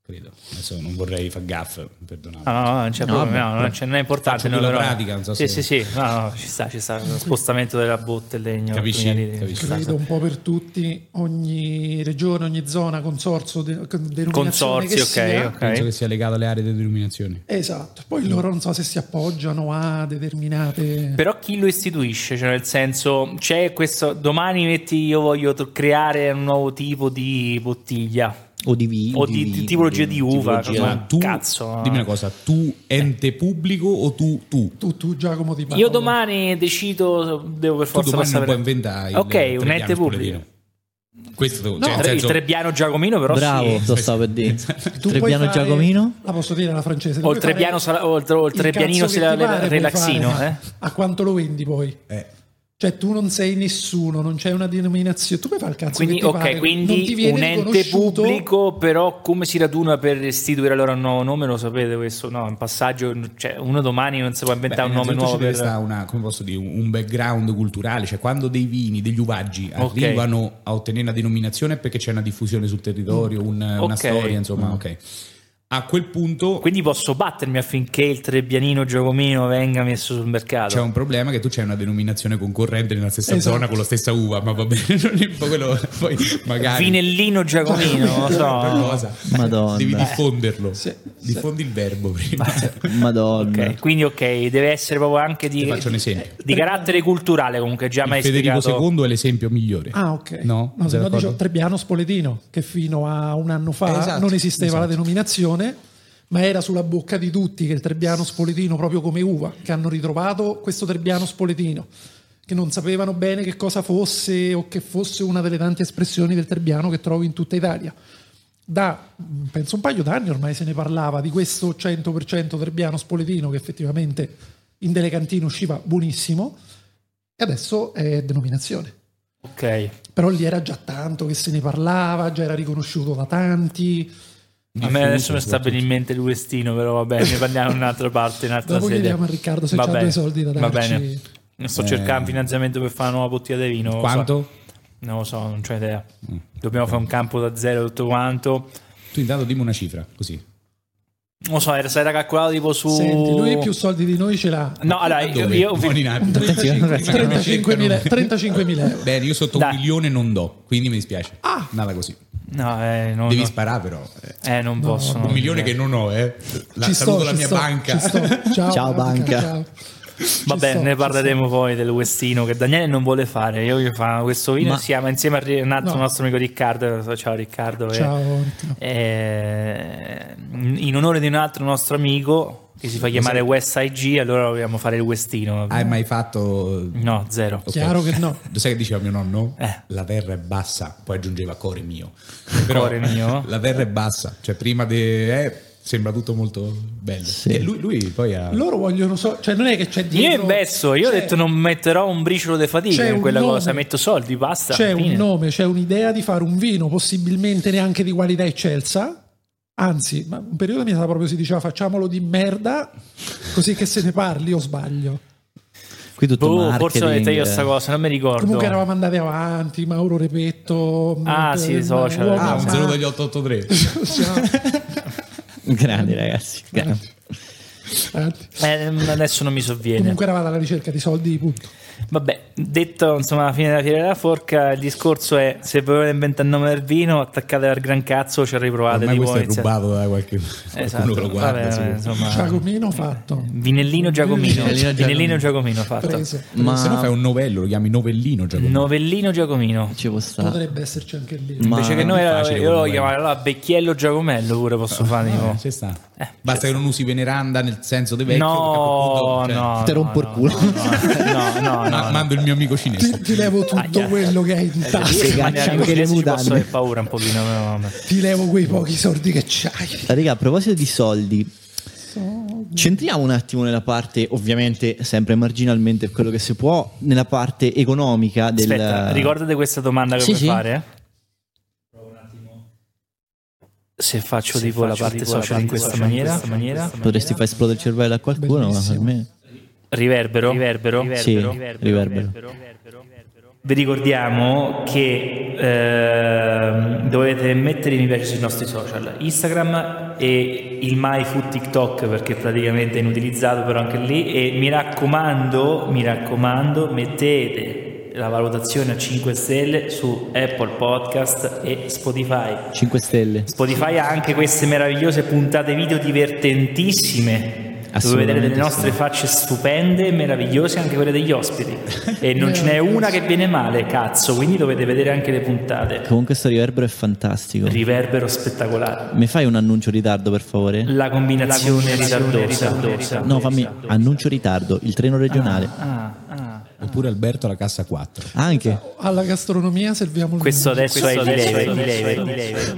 credo. Adesso non vorrei far gaff, perdonate. No, no, non c'è No, problema, no, non, c'è- non è importante. Faccio no, quella però- pratica, non so sì, se- sì, sì, no, no, ci sta, ci sta. Lo spostamento della botte, il legno. Capisci? anni- Capisci. sta, Credo un po' per tutti, ogni regione, ogni zona, consorzio, de- denominazione Consorzi, che ok, sia. ok. Penso che sia legato alle aree di denominazione. Esatto, poi loro non so se si appoggiano a determinate... Però chi lo istituisce? Cioè, nel senso, c'è questo. Domani metti io voglio creare un nuovo tipo di bottiglia O di vino. o di, di tipologia di uva. tipologia. tu, cazzo. dimmi una cosa, tu ente pubblico o tu tu? Tu, tu Giacomo ti parlo. Io domani decido, devo per Tu forza domani non passare puoi per- inventare il Ok, un ente pubblico. Questo No, cioè, Tre- senso- Il Trebbiano Giacomino, però. Bravo, sì. lo stavo per dire. Tu puoi Trebbiano fare- Giacomino? La posso dire alla francese. O il Trebbiano, sala- o il, o il relaxino. Eh? A quanto lo vendi poi? Eh, Cioè tu non sei nessuno, non c'è una denominazione. Tu puoi fare il cazzo Quindi, che ti ok, pare, non ti quindi viene un ente pubblico, però come si raduna per istituire allora un nuovo nome? Lo sapete questo? No, un passaggio, cioè uno domani non si può inventare beh, un nome nuovo per... una, come posso dire, un un background culturale, cioè quando dei vini, degli uvaggi Ok. arrivano a ottenere una denominazione è perché c'è una diffusione sul territorio, un- una Ok. storia, insomma, ok. A quel punto Quindi posso battermi affinché il Trebbianino Giacomino venga messo sul mercato. c'è un problema che tu c'hai una denominazione concorrente nella stessa Esatto. zona con la stessa uva, ma va bene, non è quello, poi magari Vinellino Giacomino, non lo so. qualcosa. Madonna. Devi diffonderlo. Sì, Diffondi il verbo prima. Madonna. Ok, quindi ok, deve essere proprio anche di, Ti faccio un esempio. di carattere culturale comunque, già mai Il Federico spiegato. II è l'esempio migliore. Ah, ok. No? no se no dicevo Trebbiano Spoletino, che fino a un anno fa Esatto, non esisteva esatto. la denominazione, ma era sulla bocca di tutti che il Trebbiano Spoletino, proprio come uva, che hanno ritrovato questo Trebbiano Spoletino, che non sapevano bene che cosa fosse o che fosse una delle tante espressioni del Trebbiano che trovi in tutta Italia. Da, penso un paio d'anni ormai se ne parlava di questo 100% Trebbiano Spoletino che effettivamente in delle cantine usciva buonissimo e adesso è denominazione. Ok. Però lì era già tanto che se ne parlava, già era riconosciuto da tanti. A me adesso mi sta venendo in mente il Westino, però va bene, ne parliamo in un'altra parte, in un'altra Dopo sede. chiediamo a Riccardo se Va c'ha bene, due soldi da Va darci. bene. Sto Eh. cercando un finanziamento per fare una nuova bottiglia di vino. lo so. Quanto? Non lo so, non c'ho idea. Dobbiamo fare un campo da zero tutto quanto. Tu intanto dimmi una cifra, così. Non lo so, era, era calcolato tipo su... Senti, lui più soldi di noi ce l'ha. No, allora, io, dove? io-. 35 35.000 35.000 euro. Bene, io sotto Dai. un milione non do, quindi mi dispiace. Ah. Nada così. No, eh, no, Devi no. sparare però. eh. Eh, non posso. Un no. milione che non ho, eh. La, Ci saluto sto, la mia sto, banca. ci sto. Ciao, Ciao, banca. ciao. Va Ci bene, sto, ne parleremo poi del Westino che Daniele non vuole fare. Io voglio fare questo vino Ma- insieme, insieme a un altro No. nostro amico Riccardo. Ciao Riccardo. eh. Ciao. Riccardo. Eh, in onore di un altro nostro amico che si fa chiamare West IG, allora dobbiamo fare il Westino. Hai mai fatto... No, zero. Ok. Chiaro che no. Lo sai che diceva mio nonno? Eh. La terra è bassa, poi aggiungeva core mio. Però Cuore mio? La terra è bassa, cioè prima di... Eh, sembra tutto molto bello. Sì. E lui, lui poi ha... Loro vogliono so, cioè non è che c'è Io dietro investo, io ho detto non metterò un briciolo di fatica in quella nome. cosa, metto soldi, basta. C'è un nome, c'è un'idea di fare un vino, possibilmente neanche di qualità eccelsa. Anzi, ma un periodo mi sa proprio si diceva facciamolo di merda, così che se ne parli o sbaglio. Qui tutto Boh, marketing. forse ho detto io sta cosa, non mi ricordo. Comunque eravamo andati avanti, Mauro Repetto. Ah, eh, sì, social. Ah, un ma- 0 dagli 883. Grandi ragazzi, grandi. Eh, adesso non mi sovviene. Comunque eravate alla ricerca di soldi, punto. Vabbè, detto insomma alla fine della fiera della forca, il discorso è se volete inventare il nome del vino, attaccate al gran cazzo, ci riprovate. Tipo, questo è inizia- rubato da qualche Esatto, qualcuno che lo guarda. vabbè, sicuro. insomma, Giacomino fatto. Vinellino Giacomino, Vinellino Vinellino Giacomino fatto. Ma Se no fai un novello, lo chiami novellino Giacomo. Novellino Giacomino. ci può stare. Potrebbe esserci anche lì. Ma- Invece che noi io lo chiamavo allora Becchiello Giacomello pure posso fare tipo. Eh, ci sta. Eh, Basta che non usi veneranda nel senso di vecchio. No, cioè, no, Te no, rompo il no, culo. No, no, no, no. Mando il mio amico cinese. Ti, ti levo tutto Aia. quello che hai in Eh, tasca. neanche anche le ci posso mutande. avere paura un pochino. Ti levo quei pochi soldi che c'hai. Raga, a proposito di soldi, centriamo un attimo nella parte, ovviamente sempre marginalmente quello che si può, nella parte economica del... Aspetta, ricordate questa domanda che Sì, vuoi sì. fare? Se faccio tipo la parte social in questa maniera, maniera. Potresti far esplodere il cervello a qualcuno, ma per me... Riverbero, riverbero, Sì, riverbero. Vi ricordiamo che ehm, dovete mettere mi piace sui nostri social, Instagram e il MyFood TikTok perché praticamente è inutilizzato però anche lì. E mi raccomando, mi raccomando, mettete la valutazione a 5 stelle su Apple Podcast e Spotify. 5 stelle. Spotify ha anche queste meravigliose puntate video divertentissime dove vedrete le Assolutamente nostre sì. facce stupende e meravigliose anche quelle degli ospiti e non ce n'è una che viene male cazzo quindi dovete vedere anche le puntate Comunque sto riverbero è fantastico. riverbero spettacolare Mi fai un annuncio ritardo per favore? la combinazione ritardosa No, fammi annuncio ritardo, il treno regionale. Ah, ah. Oppure Alberto alla cassa 4. Anche. Alla gastronomia serviamo il questo adesso è di lei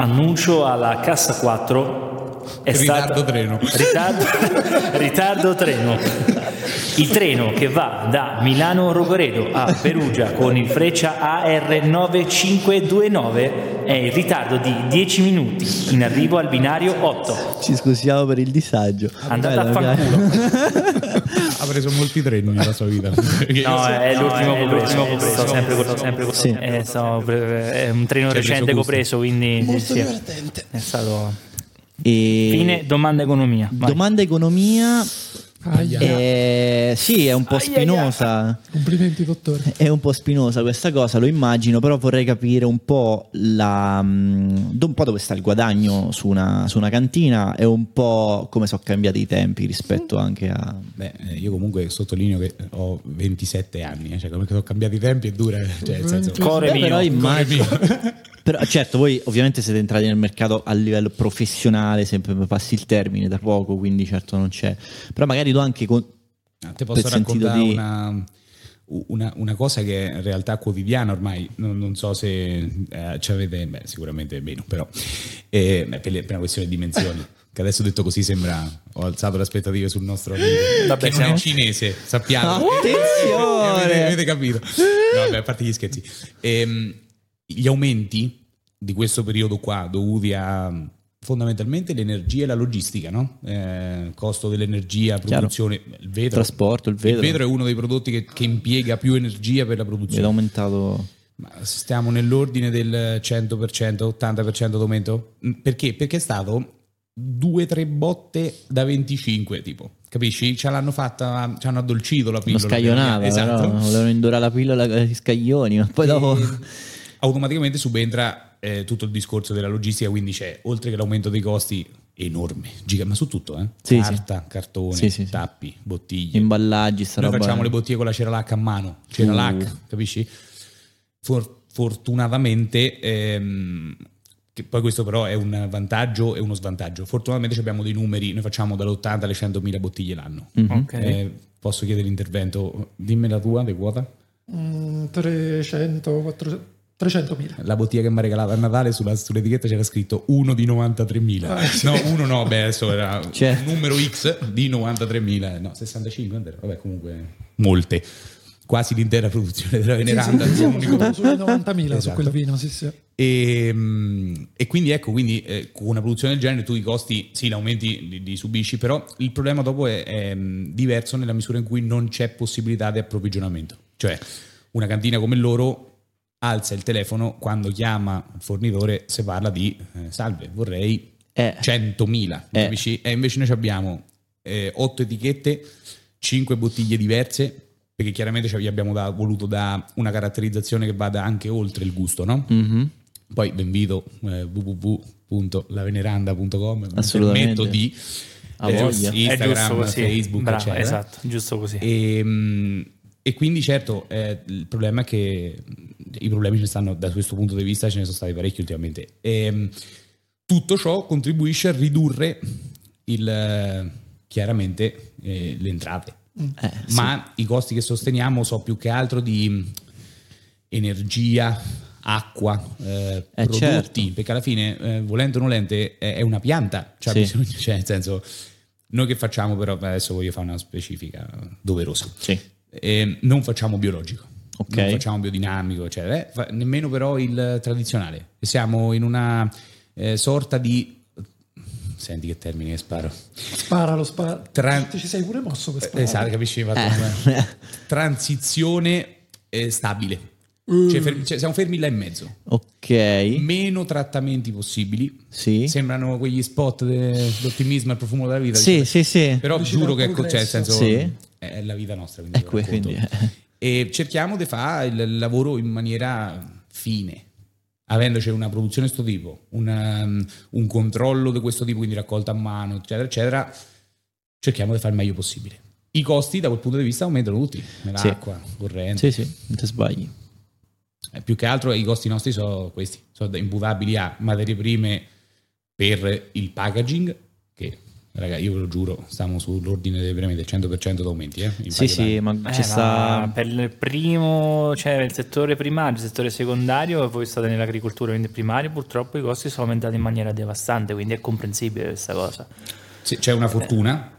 annuncio alla cassa 4 è Ritardo stato treno. ritardo, ritardo treno il treno che va da Milano Rogoredo a Perugia con il Freccia AR9529 è in ritardo di 10 minuti in arrivo al binario 8 Ci scusiamo per il disagio. andate a Bello, fanculo Ha preso molti treni nella sua vita. No, è l'ultimo è copreso, l'ultimo sto sempre con, sempre con- Sì. eh, pre- è un treno preso recente copreso, quindi Molto sì, divertente. è stato E... fine domanda economia. Vai. Domanda economia. Eh, sì, è un po' spinosa. Complimenti, dottore. È un po' spinosa questa cosa, lo immagino, però vorrei capire un po', la, mm, un po' dove sta il guadagno su una, su una cantina e un po' come sono cambiati i tempi rispetto anche a... Beh, eh, io comunque sottolineo che ho 27 anni, eh, cioè come che sono cambiati i tempi è dura, cioè nel senso... Core Beh, mio. però immagino... però, certo, voi ovviamente siete entrati nel mercato a livello professionale, sempre passi il termine da poco, quindi certo non c'è. Però magari do anche... Con... Ah, Te posso raccontare di- una, una, una cosa che è in realtà quotidiana ormai, non, non so se eh, ci avete, beh, sicuramente meno, però eh, per, le- per una questione di dimensioni. Che adesso detto così sembra ho alzato le aspettative sul nostro amico Vabbè, che non siamo- è cinese, sappiamo. Attenzione! avete, avete capito? No, vabbè, a parte gli scherzi. Ehm, gli aumenti di questo periodo qua dovuti a fondamentalmente l'energia e la logistica, no? Eh, costo dell'energia, produzione, il vetro. Trasporto, il vetro. Il vetro è uno dei prodotti che, che impiega più energia per la Ed è produzione. aumentato... Ma stiamo nell'ordine del 100%, 80% d'aumento? Mm, Perché? Perché è stato 2-3 botte da 25, tipo. Capisci? Ce l'hanno fatta, ci hanno addolcito la Lo pillola. scaglionava, Esatto. volevano indurare la pillola con gli scaglioni, ma poi dopo... Automaticamente subentra eh, tutto il discorso della logistica, quindi c'è, oltre che l'aumento dei costi, enorme, giga, ma su tutto, eh? Sì, carta, cartone, Sì, sì, sì. tappi, bottiglie. Imballaggi, sta Noi facciamo le bottiglie con la ceralac a mano, ceralac, Uh. capisci? For- fortunatamente, ehm, che poi questo però è un vantaggio e uno svantaggio. Fortunatamente ci abbiamo dei numeri, noi facciamo dall'80 alle 100.000 bottiglie l'anno. Mhm. Ok. Eh, posso chiedere l'intervento? Dimmi la tua di quota. Mm, 300, 400, 300.000. La bottiglia che mi ha regalato a Natale sulla, sull'etichetta c'era scritto 1 di 93.000. No, uno no, beh, adesso era Certo. un numero X di 93.000, no, 65, quant'era? vabbè, comunque molte. Quasi l'intera produzione della Veneranda. Sì, sì, un siamo unico- su- sulle 90.000 su Esatto. quel vino, sì, sì. E, mm, e quindi ecco, quindi, eh, con una produzione del genere tu i costi sì, l'aumenti li, li subisci, però il problema dopo è, è, mm, diverso nella misura in cui non c'è possibilità di approvvigionamento. Cioè, una cantina come loro alza il telefono quando chiama il fornitore se parla di eh, salve, vorrei Eh. 100.000, Eh. E invece noi abbiamo 8 etichette, 5 bottiglie diverse, perché chiaramente ci abbiamo da- voluto da una caratterizzazione che vada anche oltre il gusto, no? Mhm. Poi vi invito eh, www.laveneranda.com Assolutamente. di eh, Instagram, così. Facebook, Bravo, eccetera. Esatto, giusto così. E, mm, e quindi certo eh, il problema è che i problemi ce ne stanno da questo punto di vista ce ne sono stati parecchi ultimamente e, mm, tutto ciò contribuisce a ridurre il, eh, chiaramente eh, le entrate Eh, sì. ma i costi che sosteniamo sono più che altro di mm, energia acqua eh, Eh, prodotti certo. perché alla fine eh, volente o nolente è, è una pianta cioè, Sì. bisogna- cioè, nel senso noi che facciamo però adesso voglio fare una specifica doverosa Sì. Eh, non facciamo biologico, Ok. non facciamo biodinamico, eccetera, eh, fa- nemmeno però il tradizionale. Siamo in una eh, sorta di... Senti che termine che sparo. Sparalo, spara. Tra- Ti ci sei pure mosso per sparare. Esatto, capisci? Eh. Transizione eh, stabile. Mm. Cioè, fermi- cioè, siamo fermi là in mezzo. Ok. Meno trattamenti possibili. Sì. Sembrano quegli spot dell'ottimismo al profumo della vita. Sì, sì, sì. Però Velocità giuro che cioè, nel senso, Sì. È la vita nostra. Quindi que- quindi, eh. E cerchiamo di fare il lavoro in maniera fine, avendoci una produzione di questo tipo, una- un controllo di questo tipo, quindi raccolta a mano, eccetera, eccetera. Cerchiamo di fare il meglio possibile. I costi da quel punto di vista aumentano tutti, l'acqua, corrente. Sì, sì, non ti sbagli. Eh, Più che altro i costi nostri sono questi, sono imputabili a materie prime per il packaging, che raga, io ve lo giuro, stiamo sull'ordine dei premi del 100% d'aumenti. Eh, Sì, sì, ma Eh, ci ma sta... per il primo, cioè il settore primario, il settore secondario, voi state nell'agricoltura, quindi primario, purtroppo i costi sono aumentati in maniera devastante, quindi è comprensibile questa cosa. Sì, c'è una fortuna,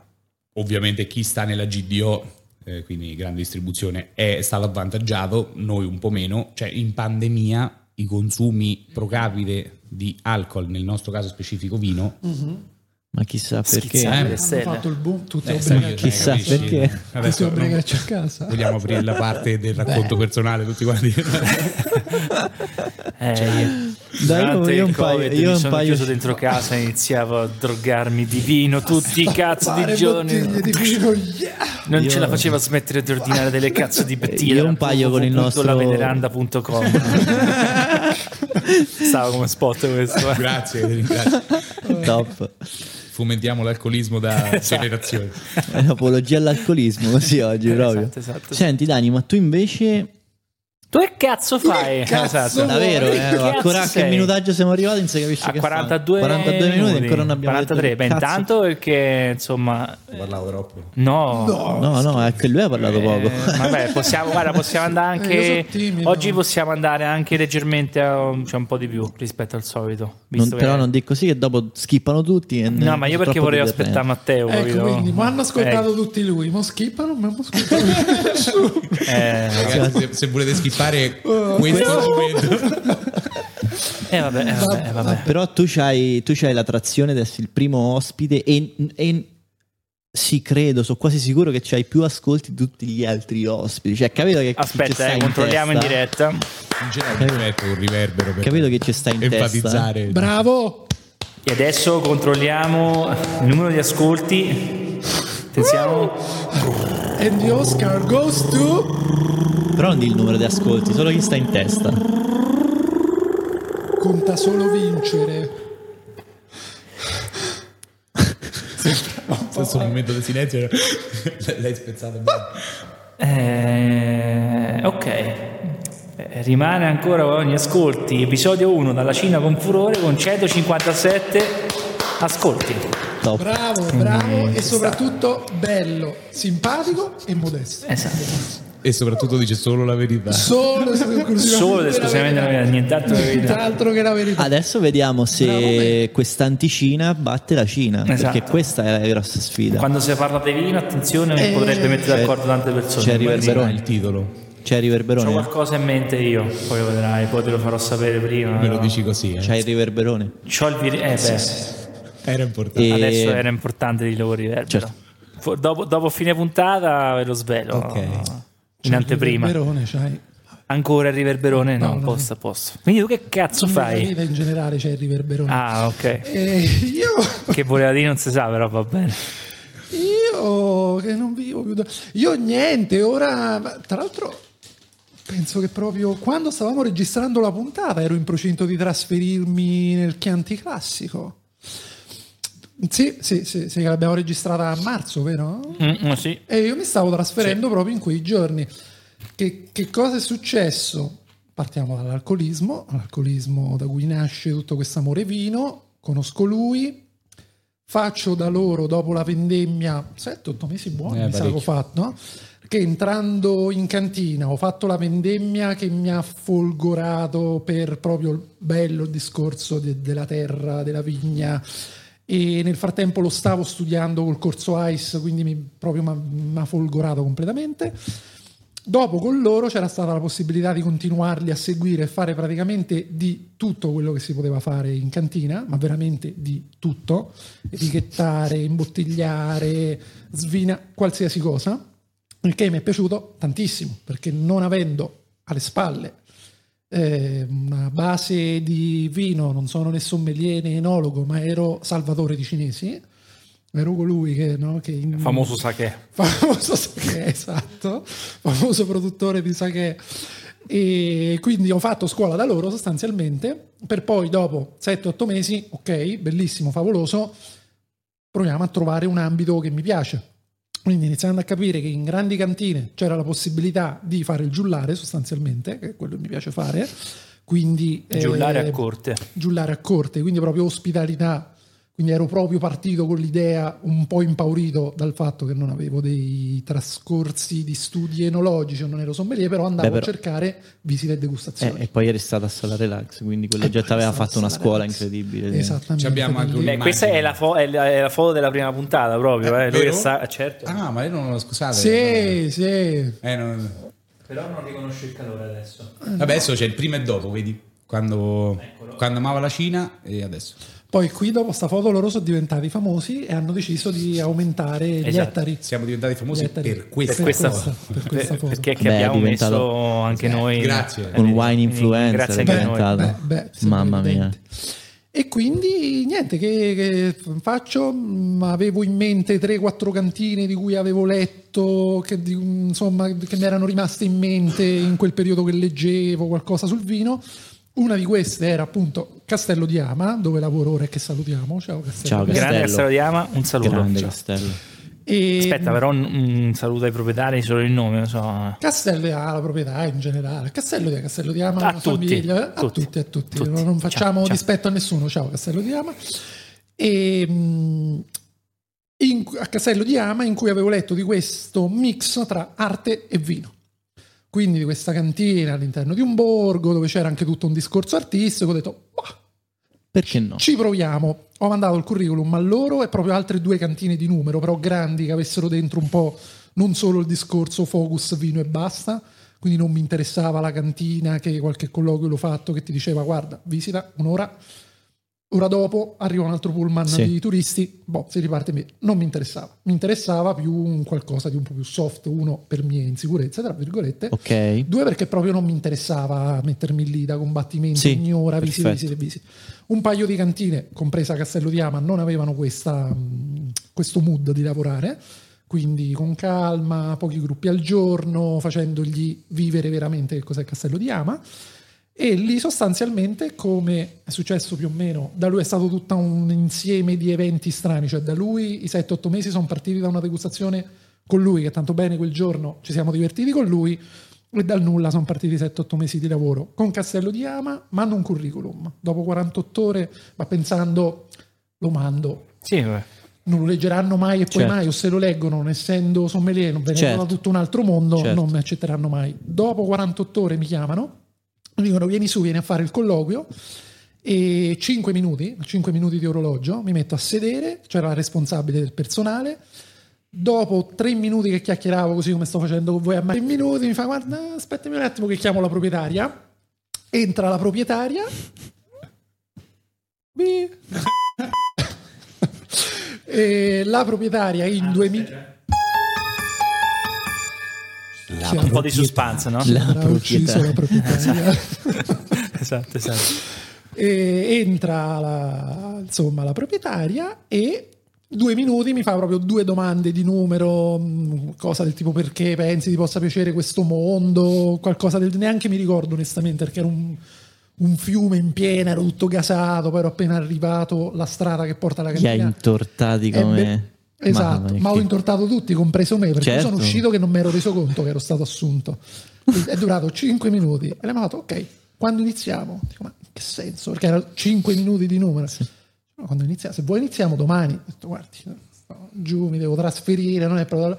ovviamente chi sta nella GDO, eh, quindi grande distribuzione, è stato avvantaggiato, noi un po' meno, cioè in pandemia i consumi pro capite di alcol, nel nostro caso specifico vino, Ma chissà perché... Eh, Hanno fatto il boom, tutti Eh, obbligati. Chissà capisci? perché. Adesso obbligati a casa. vogliamo aprire la parte del racconto personale tutti quanti. Eh, io- Dai, durante io un paio- Covid io mi un sono paio- chiuso dentro casa e iniziavo a drogarmi di vino tutti i cazzo di giorni. di vino, yeah! Non ce Io- la faceva smettere di ordinare delle cazzo di bottiglie. Io un paio con il nostro- www.laveneranda.com Stavo come spot questo. eh. Grazie, ringrazio. Top. Fomentiamo l'alcolismo da generazioni. È un'apologia all'alcolismo così oggi proprio. Esatto, esatto. Senti Dani, ma tu invece... Tu che cazzo fai? cazzo Esatto. vuoi? Davvero, Che eh, ancora a che minutaggio siamo arrivati non si capisce A che 42, fa. 42 minuti ancora non abbiamo 43. detto Beh, intanto perché insomma, Parlavo troppo. no, No, No, no, è che lui ha parlato Eh, poco. vabbè, possiamo, guarda, possiamo andare Eh, anche. timido. oggi possiamo andare anche leggermente a, cioè, un po' di più rispetto al solito. Non- che- però non dico così che dopo skippano tutti. e No, ma io perché vorrei aspettare Matteo. Ecco, quindi, ma hanno ascoltato Eh, tutti lui, ma skippano, ma ascoltato nessuno. eh, Ragazzi, se, se volete skippare questo argomento, eh, vabbè, eh, vabbè, eh, vabbè. Però tu c'hai, tu c'hai la trazione di essere il primo ospite e, e sì, credo, sono quasi sicuro che c'hai più ascolti di tutti gli altri ospiti. Cioè, capito che Aspetta, eh, in controlliamo in testa? diretta. in generale un riverbero per Capito che ci sta in testa? enfatizzare. Bravo! E adesso controlliamo il numero di ascolti. Attenzione. And the Oscar goes to... Però non di il numero di ascolti, solo chi sta in testa. Conta solo vincere. Un momento di silenzio. L'hai spezzato bene. Eh, ok. Eh, Rimane ancora ogni ascolti. Episodio 1 dalla Cina con furore con 157 ascolti. Top. Bravo, bravo e soprattutto bello, simpatico e modesto. Esatto. E soprattutto dice solo la verità. Solo Solo esclusivamente la verità, nient'altro che la verità. Nient'altro che la verità. Adesso vediamo se me. quest'anticina batte la Cina. Esatto. Perché questa è la grossa sfida. Quando si parla di vino, attenzione, Eh, potrebbe mettere d'accordo tante persone. c'è riverberone. il titolo. C'è il Ho riverberone. qualcosa in mente io, poi lo vedrai, poi te lo farò sapere prima. Me lo no? dici così, eh. C'è il riverberone. C'ho il vir- eh, beh, Era importante. E- adesso era importante di lavoro riverbero. Certo. Fo- Dopo, dopo fine puntata ve lo svelo Ok. in anteprima. Verone, c'hai. Ancora il riverberone? No, No, no. posto a posto. Quindi tu che cazzo Nella fai? vita in generale c'è il riverberone. Ah, ok. E io, Che voleva dire non si sa, però va bene. io che non vivo più da... Io niente, ora... Tra l'altro penso che proprio quando stavamo registrando la puntata ero in procinto di trasferirmi nel Chianti Classico. Sì, sì, sì, sì, che l'abbiamo registrata a marzo, vero? Mm, mm, sì. E io mi stavo trasferendo proprio in quei giorni. Che, che cosa è successo? Partiamo dall'alcolismo, l'alcolismo da cui nasce tutto questo amore vino. Conosco lui, faccio da loro dopo la vendemmia 7-8 mesi buoni, Eh, mi sa che ho fatto, no? Che entrando in cantina ho fatto la vendemmia che mi ha folgorato per proprio il bello discorso de- della terra, della vigna. E nel frattempo lo stavo studiando col corso ICE, quindi mi, proprio mi ha folgorato completamente. Dopo con loro c'era stata la possibilità di continuarli a seguire e fare praticamente di tutto quello che si poteva fare in cantina, ma veramente di tutto, etichettare, imbottigliare, svina, qualsiasi cosa, il che mi è piaciuto tantissimo, perché non avendo alle spalle eh, una base di vino, non sono né sommelier né enologo, ma ero salvatore di cinesi, ero colui che... No, che in- Famoso sake. famoso sake, esatto, famoso produttore di sake. E quindi ho fatto scuola da loro sostanzialmente, per poi dopo 7-8 mesi, ok, bellissimo, favoloso, proviamo a trovare un ambito che mi piace. Quindi iniziando a capire che in grandi cantine c'era la possibilità di fare il giullare sostanzialmente, che è quello che mi piace fare, quindi... Giullare eh, a corte. giullare a corte, quindi proprio ospitalità. Quindi ero proprio partito con l'idea un po' impaurito dal fatto che non avevo dei trascorsi di studi enologici, non ero sommelier, però andavo Beh, però- a cercare visite e Eh, degustazioni. e poi eri stata a Sala Relax, quindi quello E già ti aveva stavo fatto una scuola Relax. incredibile. Esattamente. Ci abbiamo anche quindi- un- Eh, questa è la, fo- è la- è la foto della prima puntata proprio. Eh. Lui vero? che sa, certo. Ah, ma io non lo scusate. Sì, sì. Eh, non- Però non riconosce il calore adesso. Vabbè, adesso c'è il prima e dopo, vedi? Quando, quando amava la Cina e adesso. Poi qui dopo sta foto loro sono diventati famosi e hanno deciso di aumentare gli Esatto. ettari. Siamo diventati famosi per questa, Per questa, questa- per questa foto. perché che Beh, è abbiamo diventato- messo anche noi. grazie. Eh, Un wine influencer Grazie è anche a noi. diventato. Beh, beh, Mamma mia. E quindi niente, che, che faccio? Mm, Avevo in mente 3-4 cantine di cui avevo letto, che, di- insomma, che mi erano rimaste in mente in quel periodo che leggevo qualcosa sul vino. Una di queste era appunto Castello di Ama, dove lavoro ora e che salutiamo. Ciao Castello. Ciao, di Ama. Grande Castello. Castello di Ama, un saluto. Grande Ciao. castello. E- Aspetta, però un, saluto ai proprietari, solo il nome, non so. Castello di Ama, la proprietà in generale. Castello di Castello di Ama, A tutti, famiglia, a tutti, tutti, a tutti. tutti. Non- Ciao, facciamo ciao. dispetto a nessuno. Ciao Castello di Ama. E, mh, in- a Castello di Ama in cui avevo letto di questo mix tra arte e vino. Quindi di questa cantina all'interno di un borgo dove c'era anche tutto un discorso artistico, ho detto, "Bah, Perché no? ci proviamo. Ho mandato il curriculum a loro e proprio altre due cantine di numero, però grandi, che avessero dentro un po' non solo il discorso focus vino e basta. Quindi non mi interessava la cantina che qualche colloquio l'ho fatto che ti diceva guarda, visita un'ora, ora dopo arriva un altro pullman Sì. di turisti, boh, si riparte via. Non mi interessava. Mi interessava più un qualcosa di un po' più soft, uno per mie insicurezze, tra virgolette. Ok. Due perché proprio non mi interessava mettermi lì da combattimento Sì, ogni ora, visite, visite, visite. Un paio di cantine, compresa Castello di Ama, non avevano questa, mh, questo mood di lavorare, quindi con calma, pochi gruppi al giorno, facendogli vivere veramente che cos'è Castello di Ama. E lì sostanzialmente, come è successo più o meno, da lui è stato tutto un insieme di eventi strani, cioè da lui i 7-8 mesi sono partiti da una degustazione con lui, che tanto bene quel giorno ci siamo divertiti con lui, e dal nulla sono partiti 7-8 mesi di lavoro. Con Castello di Ama mando un curriculum, dopo 48 ore, ma pensando lo mando, Sì, vabbè. non lo leggeranno mai e poi Certo. mai, o se lo leggono, non essendo sommelier, non venendo Certo. da tutto un altro mondo, Certo. non mi accetteranno mai. Dopo 48 ore mi chiamano, mi dicono vieni su, vieni a fare il colloquio e 5 minuti, 5 minuti di orologio, mi metto a sedere, c'era la responsabile del personale, dopo 3 minuti che chiacchieravo così come sto facendo con voi a me, 3 minuti mi fa guarda aspettami un attimo che chiamo la proprietaria, entra la proprietaria, la proprietaria in 2000... La un po' di suspense, no? La ucciso. La proprietà. esatto, esatto. E entra la, insomma, la proprietaria e due minuti mi fa proprio due domande di numero, mm, cosa del tipo perché pensi ti possa piacere questo mondo, qualcosa del neanche mi ricordo onestamente perché era un, un fiume in piena, ero tutto gasato, poi ero appena arrivato la strada che porta alla cantina. Ti ha intortati come... Esatto, ma ho intortato tutti, compreso me, perché Certo. sono uscito che non mi ero reso conto che ero stato assunto. È durato 5 minuti e lei mi ha detto, ok, quando iniziamo? Dico, ma in che senso? Perché erano 5 minuti di numero. No, quando iniziamo? Se vuoi iniziamo domani. Ho detto, guardi, giù, mi devo trasferire, non è proprio...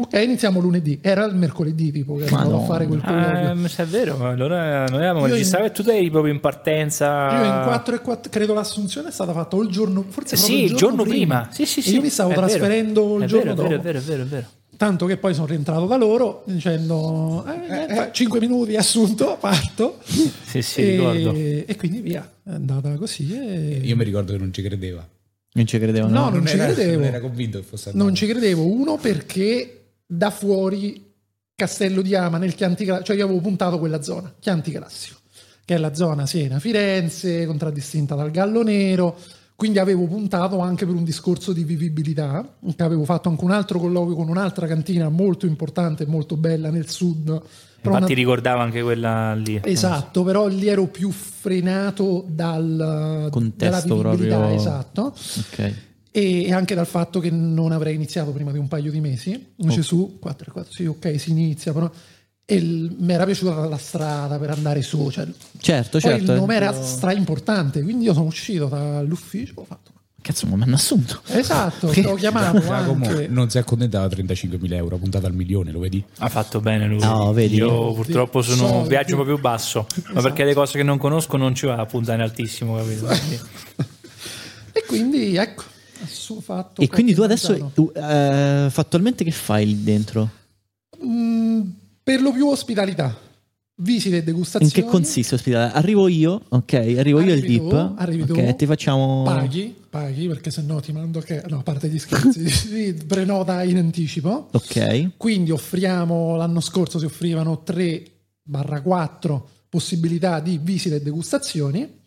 Ok, iniziamo lunedì. Era il mercoledì, tipo, che andavo a fare quel colloquio. Ah, se è vero, allora noi avevamo Io in- registrato e tu eri proprio in partenza. Io in 4 e 4, credo l'assunzione è stata fatta o il giorno, forse Sì, proprio il giorno prima. Sì, sì, E sì. io mi stavo è vero. trasferendo il È giorno vero, dopo. È vero, è vero, è vero, è vero. Tanto che poi sono rientrato da loro dicendo eh, 5 minuti assunto, parto. Sì, sì, ricordo. e, e quindi via, è andata così. E... Io mi ricordo che non ci credeva. Non ci credevo, No, no? non ci era, credevo. Non era convinto che fosse andato. Non ci credevo, uno perché da fuori Castello di Ama nel Chianti Classico, cioè io avevo puntato quella zona, Chianti Classico, che è la zona Siena-Firenze, contraddistinta dal Gallo Nero, quindi avevo puntato anche per un discorso di vivibilità, che avevo fatto anche un altro colloquio con un'altra cantina molto importante e molto bella nel sud. però Infatti una- ricordavo anche quella lì. Esatto, però lì ero più frenato dal, Contesto dalla vivibilità, proprio- esatto Ok. E anche dal fatto che non avrei iniziato prima di un paio di mesi. Invece su 4 4 sì, ok, si inizia, però e il- mi era piaciuta la strada per andare su, cioè, Certo, poi certo. il nome era stra importante, quindi io sono uscito dall'ufficio, ho fatto Cazzo, ma mi hanno assunto. Esatto, Che- l'ho chiamato Giacomo non si accontentava 35.000 euro, ha puntato al milione, lo vedi? Ha fatto bene lui. No, vedi? Io purtroppo sono un viaggio proprio basso, ma perché le cose che non conosco non ci va a puntare altissimo, capito? E quindi ecco, ho E quindi tu adesso, eh, fattualmente che fai lì dentro? Mm, per lo più ospitalità, visite e In degustazioni. che consiste ospitale? Arrivo io, ok, arrivo io il Arrivi tu, dip. arrivi ok, tu, ti facciamo... Paghi, paghi perché sennò ti mando che no, a parte gli scherzi, prenota in anticipo. Ok, Quindi offriamo l'anno scorso si offrivano 3/4 possibilità di visite e degustazioni.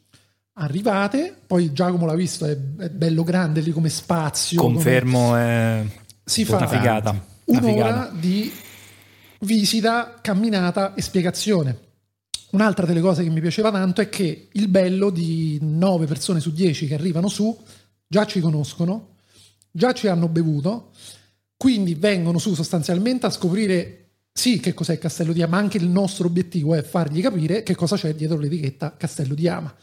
Arrivate, poi Giacomo l'ha visto, è, è bello grande lì come spazio. come- Confermo, è si una fa figata. Una un'ora figata. di visita, camminata e spiegazione. Un'altra delle cose che mi piaceva tanto è che il bello di 9 persone su 10 che arrivano su già ci conoscono, già ci hanno bevuto, quindi vengono su sostanzialmente a scoprire sì che cos'è Castello di Ama, ma anche il nostro obiettivo è fargli capire che cosa c'è dietro l'etichetta Castello di Ama.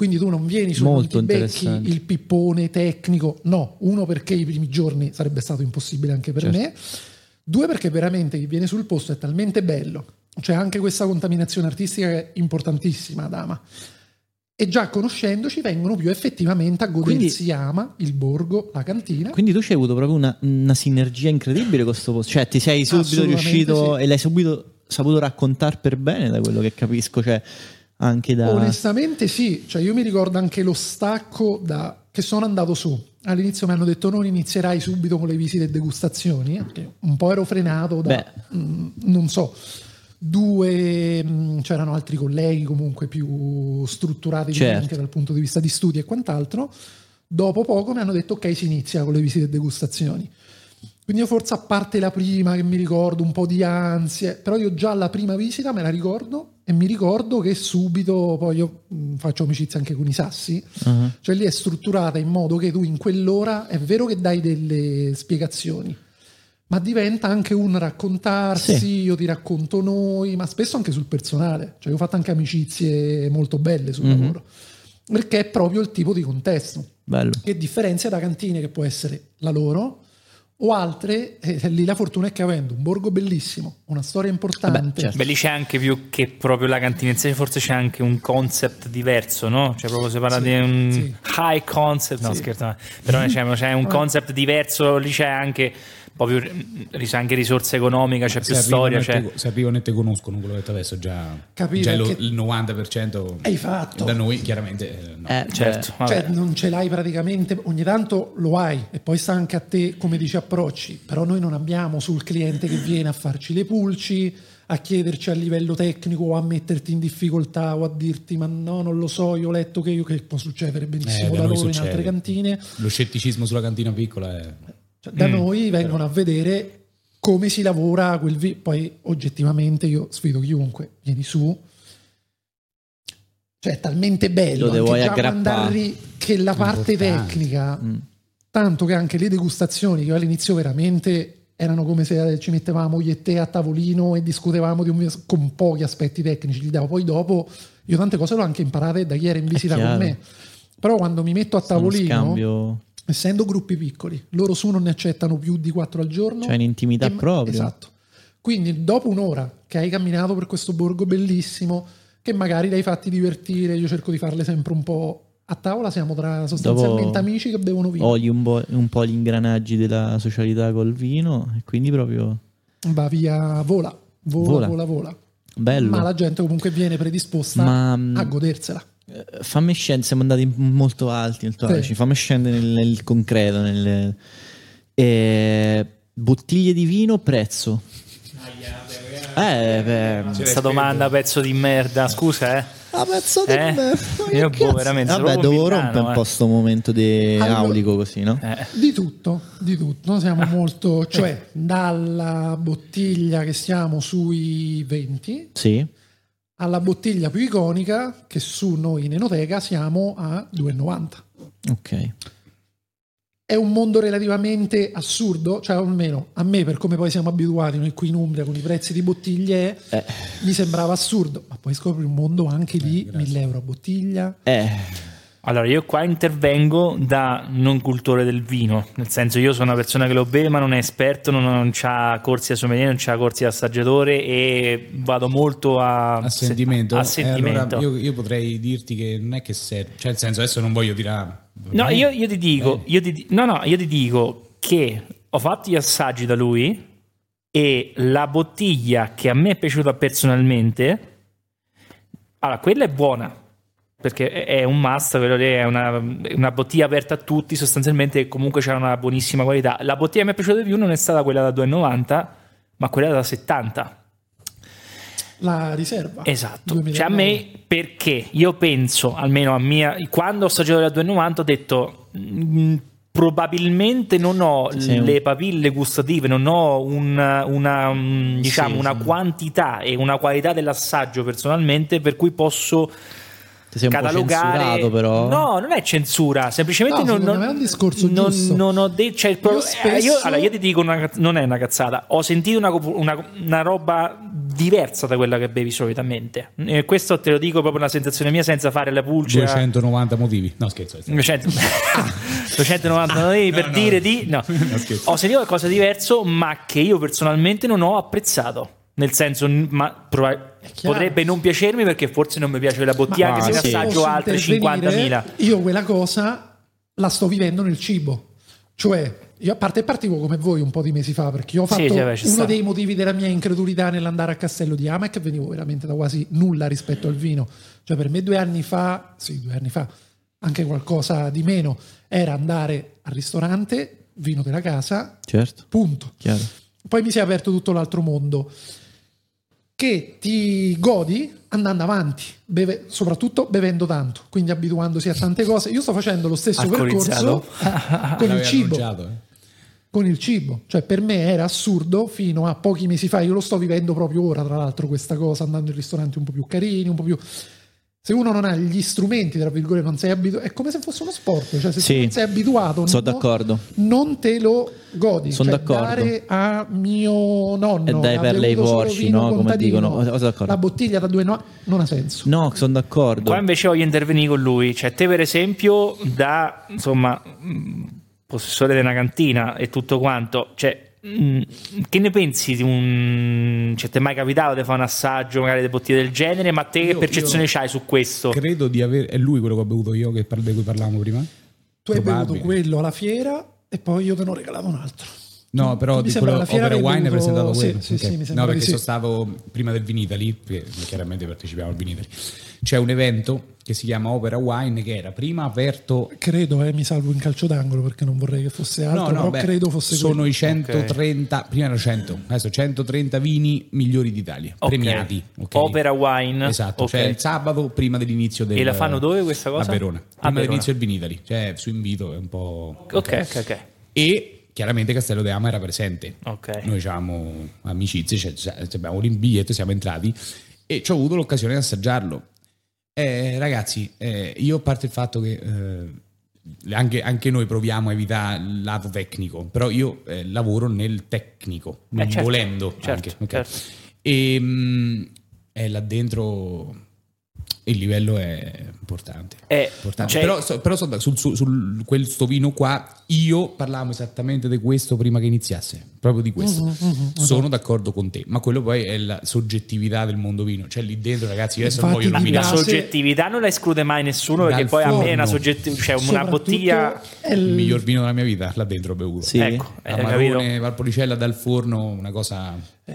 Quindi tu non vieni su, non Molto ti becchi il pippone tecnico, no, uno perché i primi giorni sarebbe stato impossibile anche per Certo. me, due perché veramente chi viene sul posto è talmente bello, c'è anche questa contaminazione artistica che è importantissima ad Ama. E già conoscendoci vengono più effettivamente a godersi Ama, il borgo, la cantina. quindi tu ci hai avuto proprio una, una sinergia incredibile con questo posto. Cioè, ti sei subito riuscito sì. e l'hai subito saputo raccontare per bene, da quello che capisco. Cioè, anche da... Onestamente sì, cioè io mi ricordo anche lo stacco da che sono andato su. All'inizio mi hanno detto non inizierai subito con le visite e degustazioni, che un po' ero frenato da, Beh. mm, non so, due, mm, c'erano altri colleghi comunque più strutturati Certo. anche dal punto di vista di studi e quant'altro. Dopo poco mi hanno detto ok si inizia con le visite e degustazioni. Quindi io forse a parte la prima che mi ricordo un po' di ansie, però io già la prima visita me la ricordo e mi ricordo che subito poi io mh, faccio amicizia anche con i sassi, Uh-huh. cioè lì è strutturata in modo che tu in quell'ora è vero che dai delle spiegazioni, ma diventa anche un raccontarsi, Sì. io ti racconto noi, ma spesso anche sul personale, cioè io ho fatto anche amicizie molto belle sul Mhm. lavoro, perché è proprio il tipo di contesto Bello. che differenzia da cantine che può essere la loro o altre, eh, lì la fortuna è che avendo un borgo bellissimo, una storia importante, Vabbè, certo. Beh, lì c'è anche più che proprio la cantina in sé, forse c'è anche un concept diverso, no? Cioè, proprio si parla Sì, di un sì. high concept, no Sì. scherzo, però c'è, c'è un concept diverso, lì c'è anche ris- anche risorsa economica, c'è più storia. Cioè... e te, se arrivano e te conoscono quello che ti adesso già, Capito, già lo- che- il 90% Hai fatto. da noi chiaramente eh, no. Eh, Certo, vabbè. Cioè, non ce l'hai praticamente, ogni tanto lo hai e poi sta anche a te come dici approcci, però noi non abbiamo sul cliente che viene a farci le pulci, a chiederci a livello tecnico o a metterti in difficoltà o a dirti ma no, non lo so, io ho letto che io, che può succedere benissimo Eh, da loro in altre cantine, lo scetticismo sulla cantina piccola è Cioè, da Mm, noi vengono a vedere come si lavora quel vi- poi oggettivamente io sfido chiunque, vieni su, cioè è talmente bello Lo anche già che la parte Importante. tecnica Mm. tanto che anche le degustazioni che all'inizio veramente erano come se ci mettevamo io e te a tavolino e discutevamo di un- con pochi aspetti tecnici li davo. Poi dopo io tante cose le ho anche imparate da chi era in visita con me. Però quando mi metto a tavolino scambio essendo gruppi piccoli loro su non ne accettano più di quattro al giorno Cioè, in intimità E- proprio. esatto quindi dopo un'ora che hai camminato per questo borgo bellissimo che magari li hai fatti divertire io cerco di farle sempre un po' a tavola siamo tra sostanzialmente Dopo amici che bevono vino oli un po', un po' gli ingranaggi della socialità col vino e quindi proprio va via, vola, vola, Vola. vola, vola. bello. Ma la gente comunque viene predisposta Ma, a godersela. Eh, Fammi scendere, siamo andati molto alti, molto Sì. alti. fammi scendere nel, nel concreto. nel- Eh, bottiglie di vino, prezzo. Eh, beh, Questa domanda, pezzo di merda, scusa, eh. a pezzo di Eh? me. Ma Io boh, veramente, Vabbè, devo rompere un eh. po' sto momento di Allora- aulico così, no? Eh. Di tutto, di tutto. Siamo molto, cioè dalla bottiglia che siamo sui 20 Sì. Alla bottiglia più iconica che su noi in Enoteca siamo a 2,90. Ok. È un mondo relativamente assurdo, cioè almeno a me per come poi siamo abituati noi qui in Umbria con i prezzi di bottiglie Eh, mi sembrava assurdo, ma poi scopri un mondo anche di 1000 euro a bottiglia. eh, Allora, io qua intervengo da non cultore del vino, nel senso io sono una persona che lo beve ma non è esperto, non, non ha corsi da sommelier, non ha corsi da assaggiatore e vado molto a, a sentimento. a Eh, sentimento. allora io, io potrei dirti che non è che serve, cioè nel senso adesso non voglio dire ah, No, eh, io, io ti dico, eh, io ti, no, no, io ti dico che ho fatto gli assaggi da lui e la bottiglia che a me è piaciuta personalmente, allora quella è buona perché è un must, quello lì è una, una bottiglia aperta a tutti, sostanzialmente comunque c'era una buonissima qualità. La bottiglia che mi è piaciuta di più non è stata quella da 2,90, ma quella da 70. La riserva. Esatto, 2009. cioè a me perché io penso, almeno a mia, quando ho assaggiato la 290 ho detto "Mm, probabilmente non ho Sì. le papille gustative, non ho un- una, mm, diciamo, Sì, una sì. quantità e una qualità dell'assaggio personalmente per cui posso sei un po' catalogare censurato però. no non è censura semplicemente No, non, non- me è un discorso non, giusto. non ho detto cioè, pro- Io spesso- eh, io, allora, io ti dico una, non è una cazzata ho sentito una, una- una roba diversa da quella che bevi solitamente e questo te lo dico proprio una sensazione mia senza fare la pulce 290 motivi. No, scherzo. è stato. 200 290 nolevi per no. dire di no. No, ho sentito qualcosa di diverso ma che io personalmente non ho apprezzato nel senso ma chiaro. potrebbe non piacermi perché forse non mi piace la bottiglia Ma- anche se ne sì. assaggio altre intervenire, 50.000 Io quella cosa la sto vivendo nel cibo. Cioè, io a parte partivo come voi un po' di mesi fa, perché io ho fatto sì, uno sta. dei motivi della mia incredulità nell'andare a Castello di Ama è che venivo veramente da quasi nulla rispetto al vino. Cioè, per me due anni fa, sì, due anni fa, anche qualcosa di meno, era andare al ristorante, vino della casa, Certo, punto. chiaro. Poi mi si è aperto tutto l'altro mondo che ti godi andando avanti, beve- soprattutto bevendo tanto, quindi abituandosi a tante cose. Io sto facendo lo stesso percorso con il cibo. eh. Con il cibo, cioè per me era assurdo fino a pochi mesi fa. Io lo sto vivendo proprio ora, tra l'altro, questa cosa, andando in ristoranti un po' più carini, un po' più. Se uno non ha gli strumenti, tra virgolette, non sei abituato, è come se fosse uno sport, cioè se Sì. non sei abituato, Sono no- d'accordo. non te lo godi. Sono Cioè, d'accordo. Dare a mio nonno E dai per lei porci, no? Come dicono. Sono d'accordo. La bottiglia da due no, non ha senso. No, sono d'accordo. Qua invece voglio intervenire con lui. Cioè, te, per esempio, da insomma, mh, possessore di una cantina e tutto quanto, cioè, che ne pensi di un. Cioè, ti è mai capitato di fare un assaggio magari di bottiglie del genere? Ma te che Io- percezione io- c'hai su questo? Credo di avere. È lui quello che ho bevuto io, che di cui parlavamo prima? Tu hai Probabile. bevuto quello alla fiera e poi io te ne ho regalato un altro. No, però Mi di quello alla fiera Opera avevi Wine è presentato sì, quello. sì, sì, mi sembra no, perché sì. sono stato prima del Vinitali, perché chiaramente partecipiamo al Vinitali. C'è un evento che si chiama Opera Wine che era prima aperto Credo, eh, mi salvo in calcio d'angolo perché non vorrei che fosse altro, però beh, credo fosse sono quello. i 130 prima erano 100 adesso 130 vini migliori d'Italia Ok. premiati ok? Opera Wine. esatto cioè il sabato prima dell'inizio del E la fanno dove questa cosa? a Verona A prima Verona. dell'inizio del Vinitali cioè su invito è un po' Ok, ok, ok. e chiaramente Castello de Ama era presente Ok. noi avevamo amicizie cioè, cioè, abbiamo un biglietto siamo entrati e ci ho avuto l'occasione di assaggiarlo Eh, ragazzi eh, io a parte il fatto che eh, anche, anche noi proviamo a evitare il lato tecnico però io eh, lavoro nel tecnico non certo, volendo certo, anche, ok? certo. e mh, eh, là dentro il livello è importante, Eh, Importante. cioè- però, so- però so- sul, sul, sul- quel sto vino qua io parlavamo esattamente di questo prima che iniziasse proprio di questo Mm-hmm, sono d'accordo con te ma quello poi è la soggettività del mondo vino cioè lì dentro ragazzi io adesso Infatti, non voglio mi La nominare piace- soggettività non la esclude mai nessuno perché poi a me è una forno. soggettività, cioè una bottiglia... è il il- miglior vino della mia vita là dentro ho bevuto Sì. Ecco, eh, capito? Amarone, Valpolicella dal forno una cosa mm,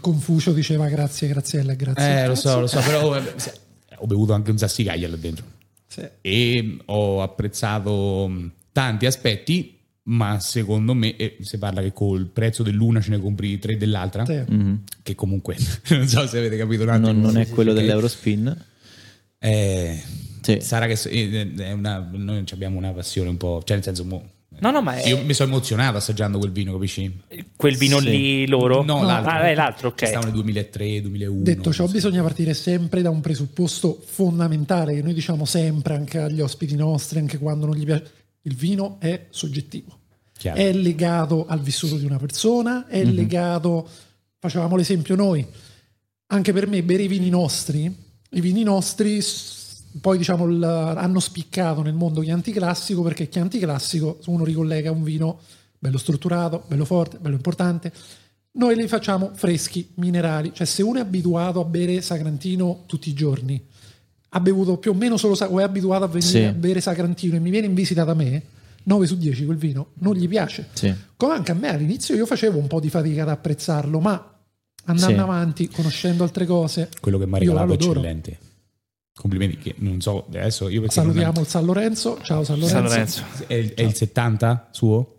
Confucio diceva grazie Graziella, grazie. eh lo so lo so però eh, se- ho bevuto anche un sassicaglia là dentro Sì. e ho apprezzato mh, tanti aspetti ma secondo me eh, si parla che col prezzo dell'una ce ne compri tre dell'altra Sì. Mhm. che comunque non so se avete capito un attimo Non, non è quello dell'Eurospin. Eh, Sì. sarà che so- eh, è una, noi abbiamo una passione un po' cioè nel senso mo- No, no, ma è io mi sono emozionato assaggiando quel vino capisci? quel vino Sì. lì loro? no l'altro Ah, è l'altro, ok. nel 2003 2001 Detto ciò, bisogna partire sempre da un presupposto fondamentale che noi diciamo sempre anche agli ospiti nostri, anche quando non gli piace. Il vino è soggettivo, Chiaro. è legato al vissuto di una persona, è Mhm. legato, facevamo l'esempio noi, anche per me bere i vini nostri, i vini nostri poi diciamo il- hanno spiccato nel mondo Chianti Classico perché Chianti Classico uno ricollega un vino bello strutturato, bello forte, bello importante. Noi li facciamo freschi, minerali, cioè se uno è abituato a bere Sagrantino tutti i giorni, ha bevuto più o meno solo sa- o è abituato a venire Sì. a bere Sagrantino e mi viene in visita da me, 9 su 10 quel vino non gli piace. Sì. Come anche a me all'inizio io facevo un po' di fatica ad apprezzarlo, ma andando Sì. avanti, conoscendo altre cose, quello che mi ha regalato è eccellente complimenti che non so adesso io perché non- Salutiamo il San Lorenzo, ciao San Lorenzo. San Lorenzo. è, il- è il 70 suo?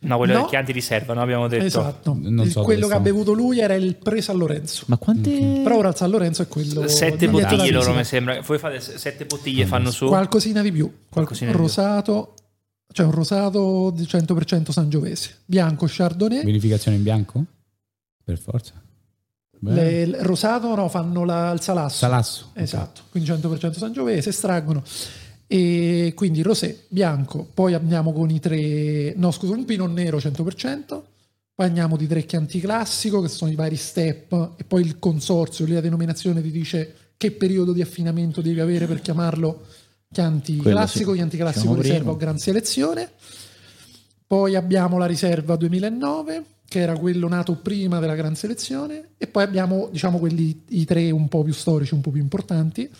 No, quello No. del Chianti riserva, no? Abbiamo detto. Esatto, so quello che ha bevuto lui era il pre-San Lorenzo. Ma quante... Però ora il San Lorenzo è quello Sette bottiglie loro mi sembra. Voi fate sette bottiglie, fanno su. Qualcosina di più, qual- Qualcosina di più. rosato, cioè un rosato di 100% sangiovese, bianco Chardonnay, Vinificazione in bianco? Per forza. Le- il rosato no, fanno la- il salasso. Salasso. Esatto, quindi 100% sangiovese, estraggono. E quindi rosé, bianco, poi andiamo con i tre, no scusa, un pinot nero 100%, poi andiamo di tre chianti classico che sono i vari step e poi il consorzio, lì la denominazione ti dice che periodo di affinamento devi avere per chiamarlo chianti Quello classico, sì. chianti classico Diciamo riserva prima. o gran selezione. Poi abbiamo la riserva 2009, che era quello nato prima della gran selezione, e poi abbiamo, diciamo, quelli i tre un po' più storici, un po' più importanti,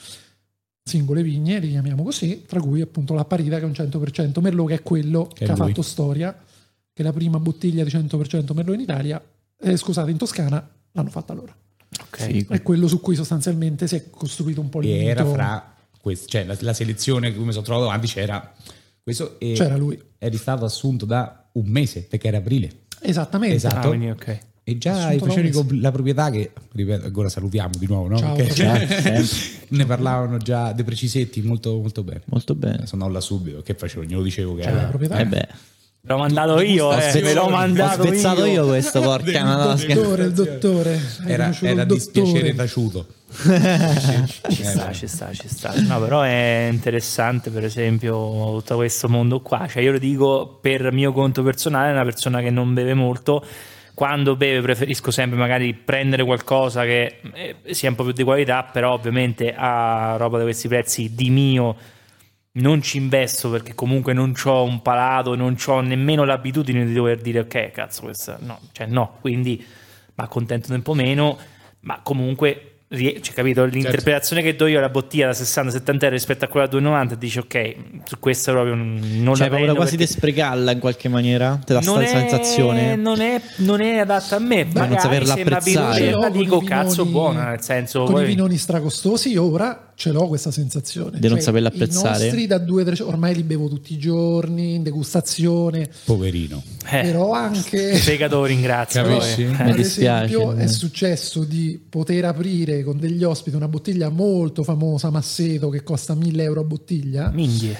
singole vigne, li chiamiamo così, tra cui appunto la Parida che è un 100% Merlot, che è quello Che che, è ha lui. fatto storia, che è la prima bottiglia di 100% Merlot in Italia, eh, scusate, in Toscana, l'hanno fatta loro. Ok. Figo. È quello su cui sostanzialmente si è costruito un po' E era fra questi, cioè la, la selezione che mi sono trovato davanti c'era questo e C'era lui. eri stato assunto da un mese perché era aprile Esattamente. Esatto. Ah, quindi ok. e già Assunto i da un facevano mese. con la proprietà che ripeto ancora salutiamo di nuovo no? Ciao, Perché- ne parlavano già dei precisetti molto molto bene Molto bene. sono là subito che facevo glielo dicevo che C'era la era proprietà. Eh beh, L'ho mandato io, eh. l'ho ho mandato ho spezzato io, questo, porca madonna. Il dottore, il dottore. Era, era dispiacere taciuto Ci sta, ci sta, ci sta. No, però è interessante, per esempio, tutto questo mondo qua. Cioè, io lo dico per mio conto personale, una persona che non beve molto. Quando beve preferisco sempre magari prendere qualcosa che eh, sia un po' più di qualità, però ovviamente a roba di questi prezzi di mio non ci investo perché comunque non ho un palato, non ho nemmeno l'abitudine di dover dire ok, cazzo, questa no, cioè no, quindi ma accontento un po' meno, ma comunque cioè, capito? L'interpretazione che do io alla bottiglia da 60-70 euro rispetto a quella da 2,90 dici ok, su questa proprio non Cioè, la prendo quasi perché di sprecarla in qualche maniera? Te non sta è, sensazione? non, è, non è adatta a me, non magari saperla apprezzare. i dico vinoni- cazzo buona, nel senso con poi- i vinoni stracostosi ora ce l'ho questa sensazione Cioè, Di non saperla apprezzare? i nostri da 2-3 ormai li bevo tutti i giorni in degustazione Poverino. eh, però anche fegato ringrazio Capisci? poi. Mi ad dispiace. esempio è successo di poter aprire con degli ospiti una bottiglia molto famosa Masseto che costa 1000 euro a bottiglia Minchia.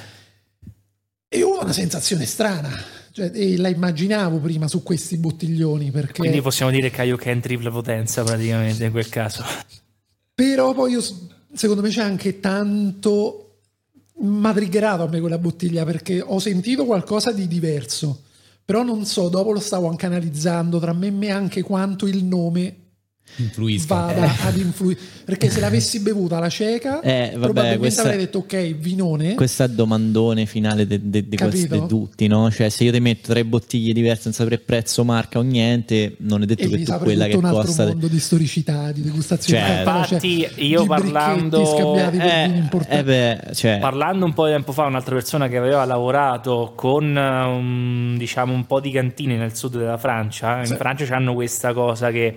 e ho una sensazione strana cioè, e la immaginavo prima su questi bottiglioni perché Quindi possiamo dire che Kaioken tripla potenza praticamente in quel caso. Però poi io, secondo me c'è anche tanto matriggerato a me quella bottiglia perché ho sentito qualcosa di diverso. Però non so, dopo lo stavo anche analizzando tra me e me anche quanto il nome Influisca. vada ad influire. Perché se l'avessi bevuta alla cieca, Eh, vabbè, probabilmente questa- avrei detto ok, vinone. Questo è il domandone finale di tutti, no? Cioè, se io ti metto tre bottiglie diverse senza sapere prezzo, marca o niente, non è detto e che tu quella che tutto un altro costa. mondo di storicità, di degustazione. Cioè, c'è infatti, io di bricchetti parlando- scambiati per Eh, eh beh, cioè, Parlando un po' di tempo fa, un'altra persona che aveva lavorato con eh, un, diciamo, un po' di cantine nel sud della Francia, in Francia hanno questa cosa che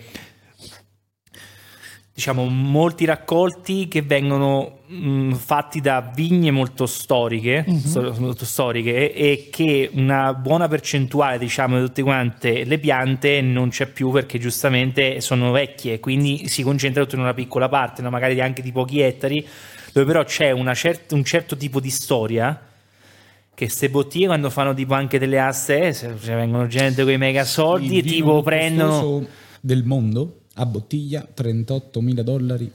diciamo molti raccolti che vengono mh, fatti da vigne molto storiche, stor- molto storiche e che una buona percentuale diciamo di tutte quante le piante non c'è più perché giustamente sono vecchie quindi si concentra tutto in una piccola parte no? magari anche di pochi ettari dove però c'è una cer- un certo tipo di storia che ste bottiglie quando fanno tipo anche delle aste eh, se- cioè, vengono gente con i mega soldi e tipo prendono del mondo a bottiglia 38 mila dollari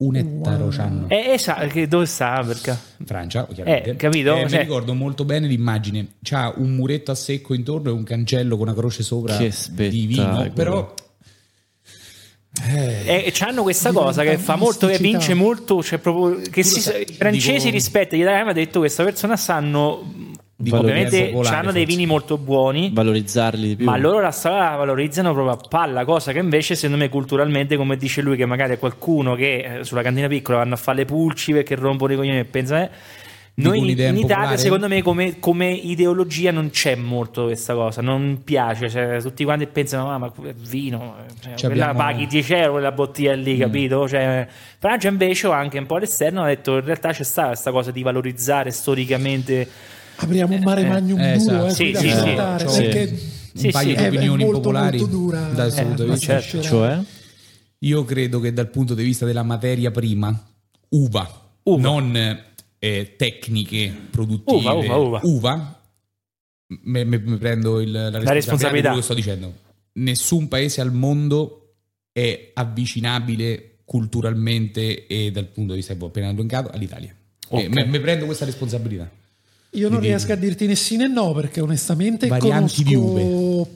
un ettaro Wow. c'hanno. eh, esatto, che dove sta perché Francia, chiaramente. Eh, capito? Eh, Cioè- Mi ricordo molto bene l'immagine. C'ha un muretto a secco intorno e un cancello con una croce sopra di vino. Però E hanno questa cosa che fa molto, che vince molto, cioè proprio che si, sai, i francesi dico- rispetto agli italiani hanno detto questa persona sanno, ovviamente hanno dei vini molto buoni, valorizzarli di più. ma loro la storia la valorizzano proprio a palla, cosa che invece secondo me culturalmente, come dice lui, che magari è qualcuno che eh, sulla cantina piccola vanno a fare le pulci perché rompono i coglioni e pensa... Eh, noi in, Italia, secondo me, come, come ideologia non c'è molto questa cosa, non piace. Cioè, tutti quanti pensano, ah, ma è vino, cioè, Ci quella abbiamo- paghi 10 euro quella bottiglia lì, capito? Cioè, Francia invece, anche un po' all'esterno, ha detto in realtà c'è stata questa cosa di valorizzare storicamente. Apriamo un mare magnum eh, duro esatto. eh, Sì, sì, sì. Sì. perché un paio sì. di è- è opinioni molto, popolari molto dura, dal eh, punto di ma vista. certo. Cioè, Io credo che dal punto di vista della materia prima, uva, Uva. non eh, tecniche produttive, Uva, uva, uva. me, me- me prendo il- la responsabilità, responsabilità. di quello che sto dicendo. Nessun paese al mondo è avvicinabile culturalmente e dal punto di vista che ho appena elencato all'Italia. Ok. Me, me prendo questa responsabilità. Io non riesco a dirti né sì né no, perché onestamente Varianti di conosco...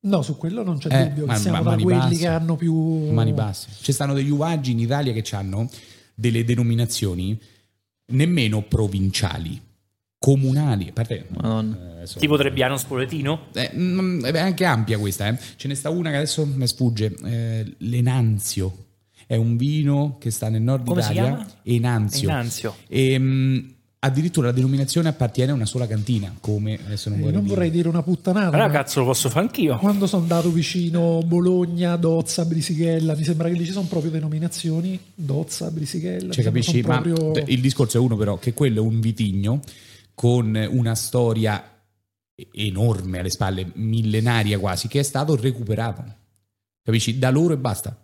No, su quello non c'è Eh, dubbio, ma- siamo ma- quelli basse. che hanno più... mani basse. Ci stanno degli uvaggi in Italia che hanno delle denominazioni nemmeno provinciali, comunali. A parte, eh, adesso- Tipo Trebbiano Spoletino? Eh, mm, è anche ampia questa, eh. ce ne sta una che adesso mi sfugge, eh, l'Enanzio. È un vino che sta nel nord Come Italia. Enanzio. Enanzio. E, mm, addirittura la denominazione appartiene a una sola cantina, come adesso non Eh, vorrei, non dire. vorrei dire una puttanata, Allora ma cazzo lo posso fare anch'io. quando sono andato vicino Bologna, Dozza, Brisighella, mi sembra che lì ci sono proprio denominazioni, Dozza, Brisighella. Cioè, capisci? sembra Ma proprio- il discorso è uno, però, che quello è un vitigno con una storia enorme alle spalle, millenaria quasi, che è stato recuperato. Capisci? Da loro e basta.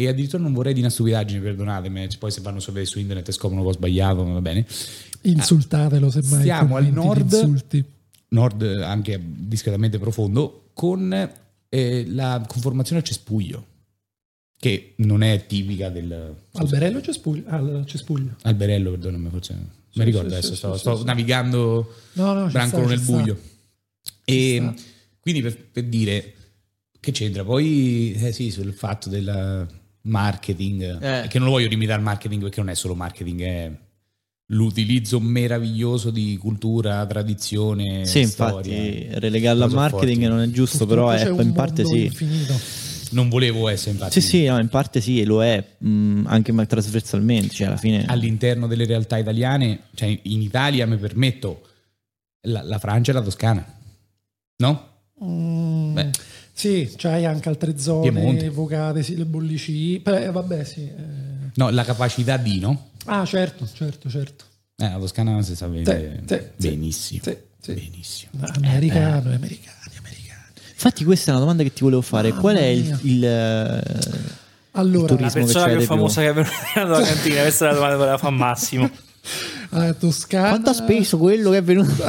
E addirittura non vorrei di una stupidaggine, perdonatemi, cioè, poi se vanno su, su internet e scoprono che ho sbagliato, va bene. Insultatelo semmai. Stiamo al commenti di nord. Nord anche discretamente profondo, con eh, la conformazione a cespuglio, che non è tipica del... Alberello o cespuglio? Ah, cespuglio. Alberello, perdonami, forse. Sì, mi ricordo sì, adesso, sì, sto, sì, sto navigando No, no, sta, nel sta. buio. E sta. quindi per, per dire che c'entra, poi eh sì, sul fatto del marketing, Eh. che non lo voglio limitare al marketing perché non è solo marketing, è l'utilizzo meraviglioso di cultura, tradizione, Sì, storia. infatti, relegarlo al marketing forti. non è giusto, Purtroppo però ecco, un in parte sì. infinito. non volevo essere infatti Sì, sì, no, in parte sì, lo è, mh, anche ma- trasversalmente, cioè alla fine... all'interno delle realtà italiane, cioè in Italia mi permetto la, la Francia e la Toscana, no? Mm, Beh. Sì, c'hai anche altre zone Piemonte. evocate, sì, le bollicine. Beh, vabbè, sì. eh. No, la capacità di, no? Ah, certo, certo, certo. Eh, la Toscana non si sa sì, benissimo. sì, sì. Benissimo. Americano, americani, americani. Infatti questa è una domanda che ti volevo fare, qual è il... eh, Allora, La persona che più famosa che è venuta alla cantina, questa è la domanda che voleva fare Massimo. a Toscana. Quanto ha speso quello che è venuto?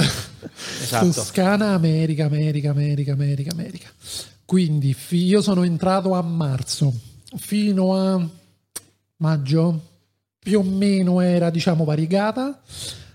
Esatto. Toscana, America, America, America, America, America. Quindi io sono entrato a marzo fino a maggio, più o meno era diciamo variegata.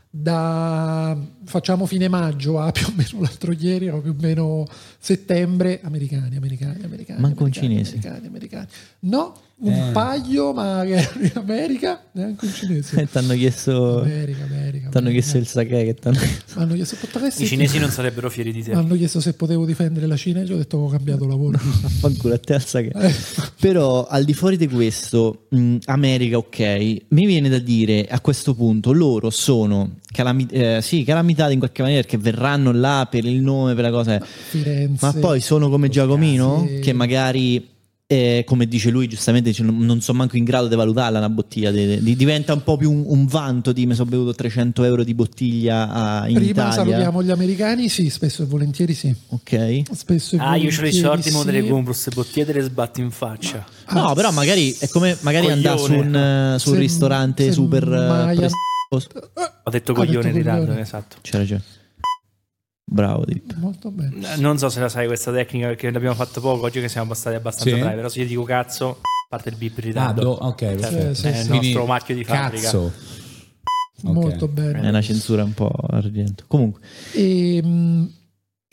Da facciamo fine maggio a più o meno l'altro ieri, o più o meno settembre, americani, americani, americani. Manco un cinese. Americani, americani. No, un Eh. paio, ma in America, neanche un cinese. ti hanno chiesto... America, America. Ti hanno America. chiesto il sake che t'hanno... Hanno chiesto "Potresti- I cinesi non sarebbero fieri di te. mi hanno chiesto se potevo difendere la Cina e gli ho detto che ho cambiato lavoro. Affanculo a te al sake. Eh, Però al di fuori di questo, mh, America, ok, mi viene da dire a questo punto loro sono calami- eh, sì, calamitati in qualche maniera perché verranno là per il nome, per la cosa. Firenze. Ma poi sono come Giacomino Sì. che magari, eh, come dice lui giustamente, dice, non, non sono manco in grado di valutarla una bottiglia. di- di- diventa un po' più un, un vanto di mi sono bevuto 300 euro di bottiglia a- in Prima Italia. salutiamo gli americani, sì, spesso e volentieri sì. Ok. Spesso e Ah, io ce l'ho i volentieri soldi, mo sì. delle compro queste bottiglie te le sbatto in faccia. No, Ah, però magari è come magari andare su un, eh, su un Se- ristorante se super eh. Ho detto Ha coglione ritardo, coglione. esatto. C'è ragione. Bravo, Dip. Molto bene. Eh, Non so se la sai questa tecnica perché l'abbiamo fatto poco oggi che siamo stati abbastanza Sì. bravi, però se io dico cazzo, parte il bip Ah, ritardo. do- ok, perfetto. sì, è sì. il Quindi, nostro marchio di fabbrica. Cazzo. Ok. Molto È bene. una censura un po' argento. Comunque, E, mh,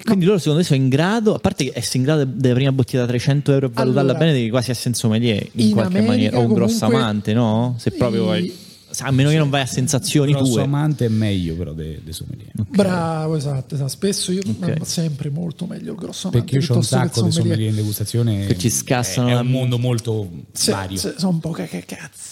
quindi loro secondo me sono in grado, a parte che essere in grado della prima bottiglia da 300 euro e valutarla Allora, bene, devi quasi essere un sommelier in, in qualche America maniera, o un comunque- grosso amante, no? Se proprio i- vai, a meno che non vai a sensazioni Grosso tue. amante è meglio però dei de sommelier. bravo, esatto, esatto. Spesso io Ok. ma sempre molto meglio il grosso amante Perché io ho un che il sacco di sommelier. sommelier in degustazione. Che ci scassano È, è un mondo molto Se- vario. se- sono un po' cacazzi.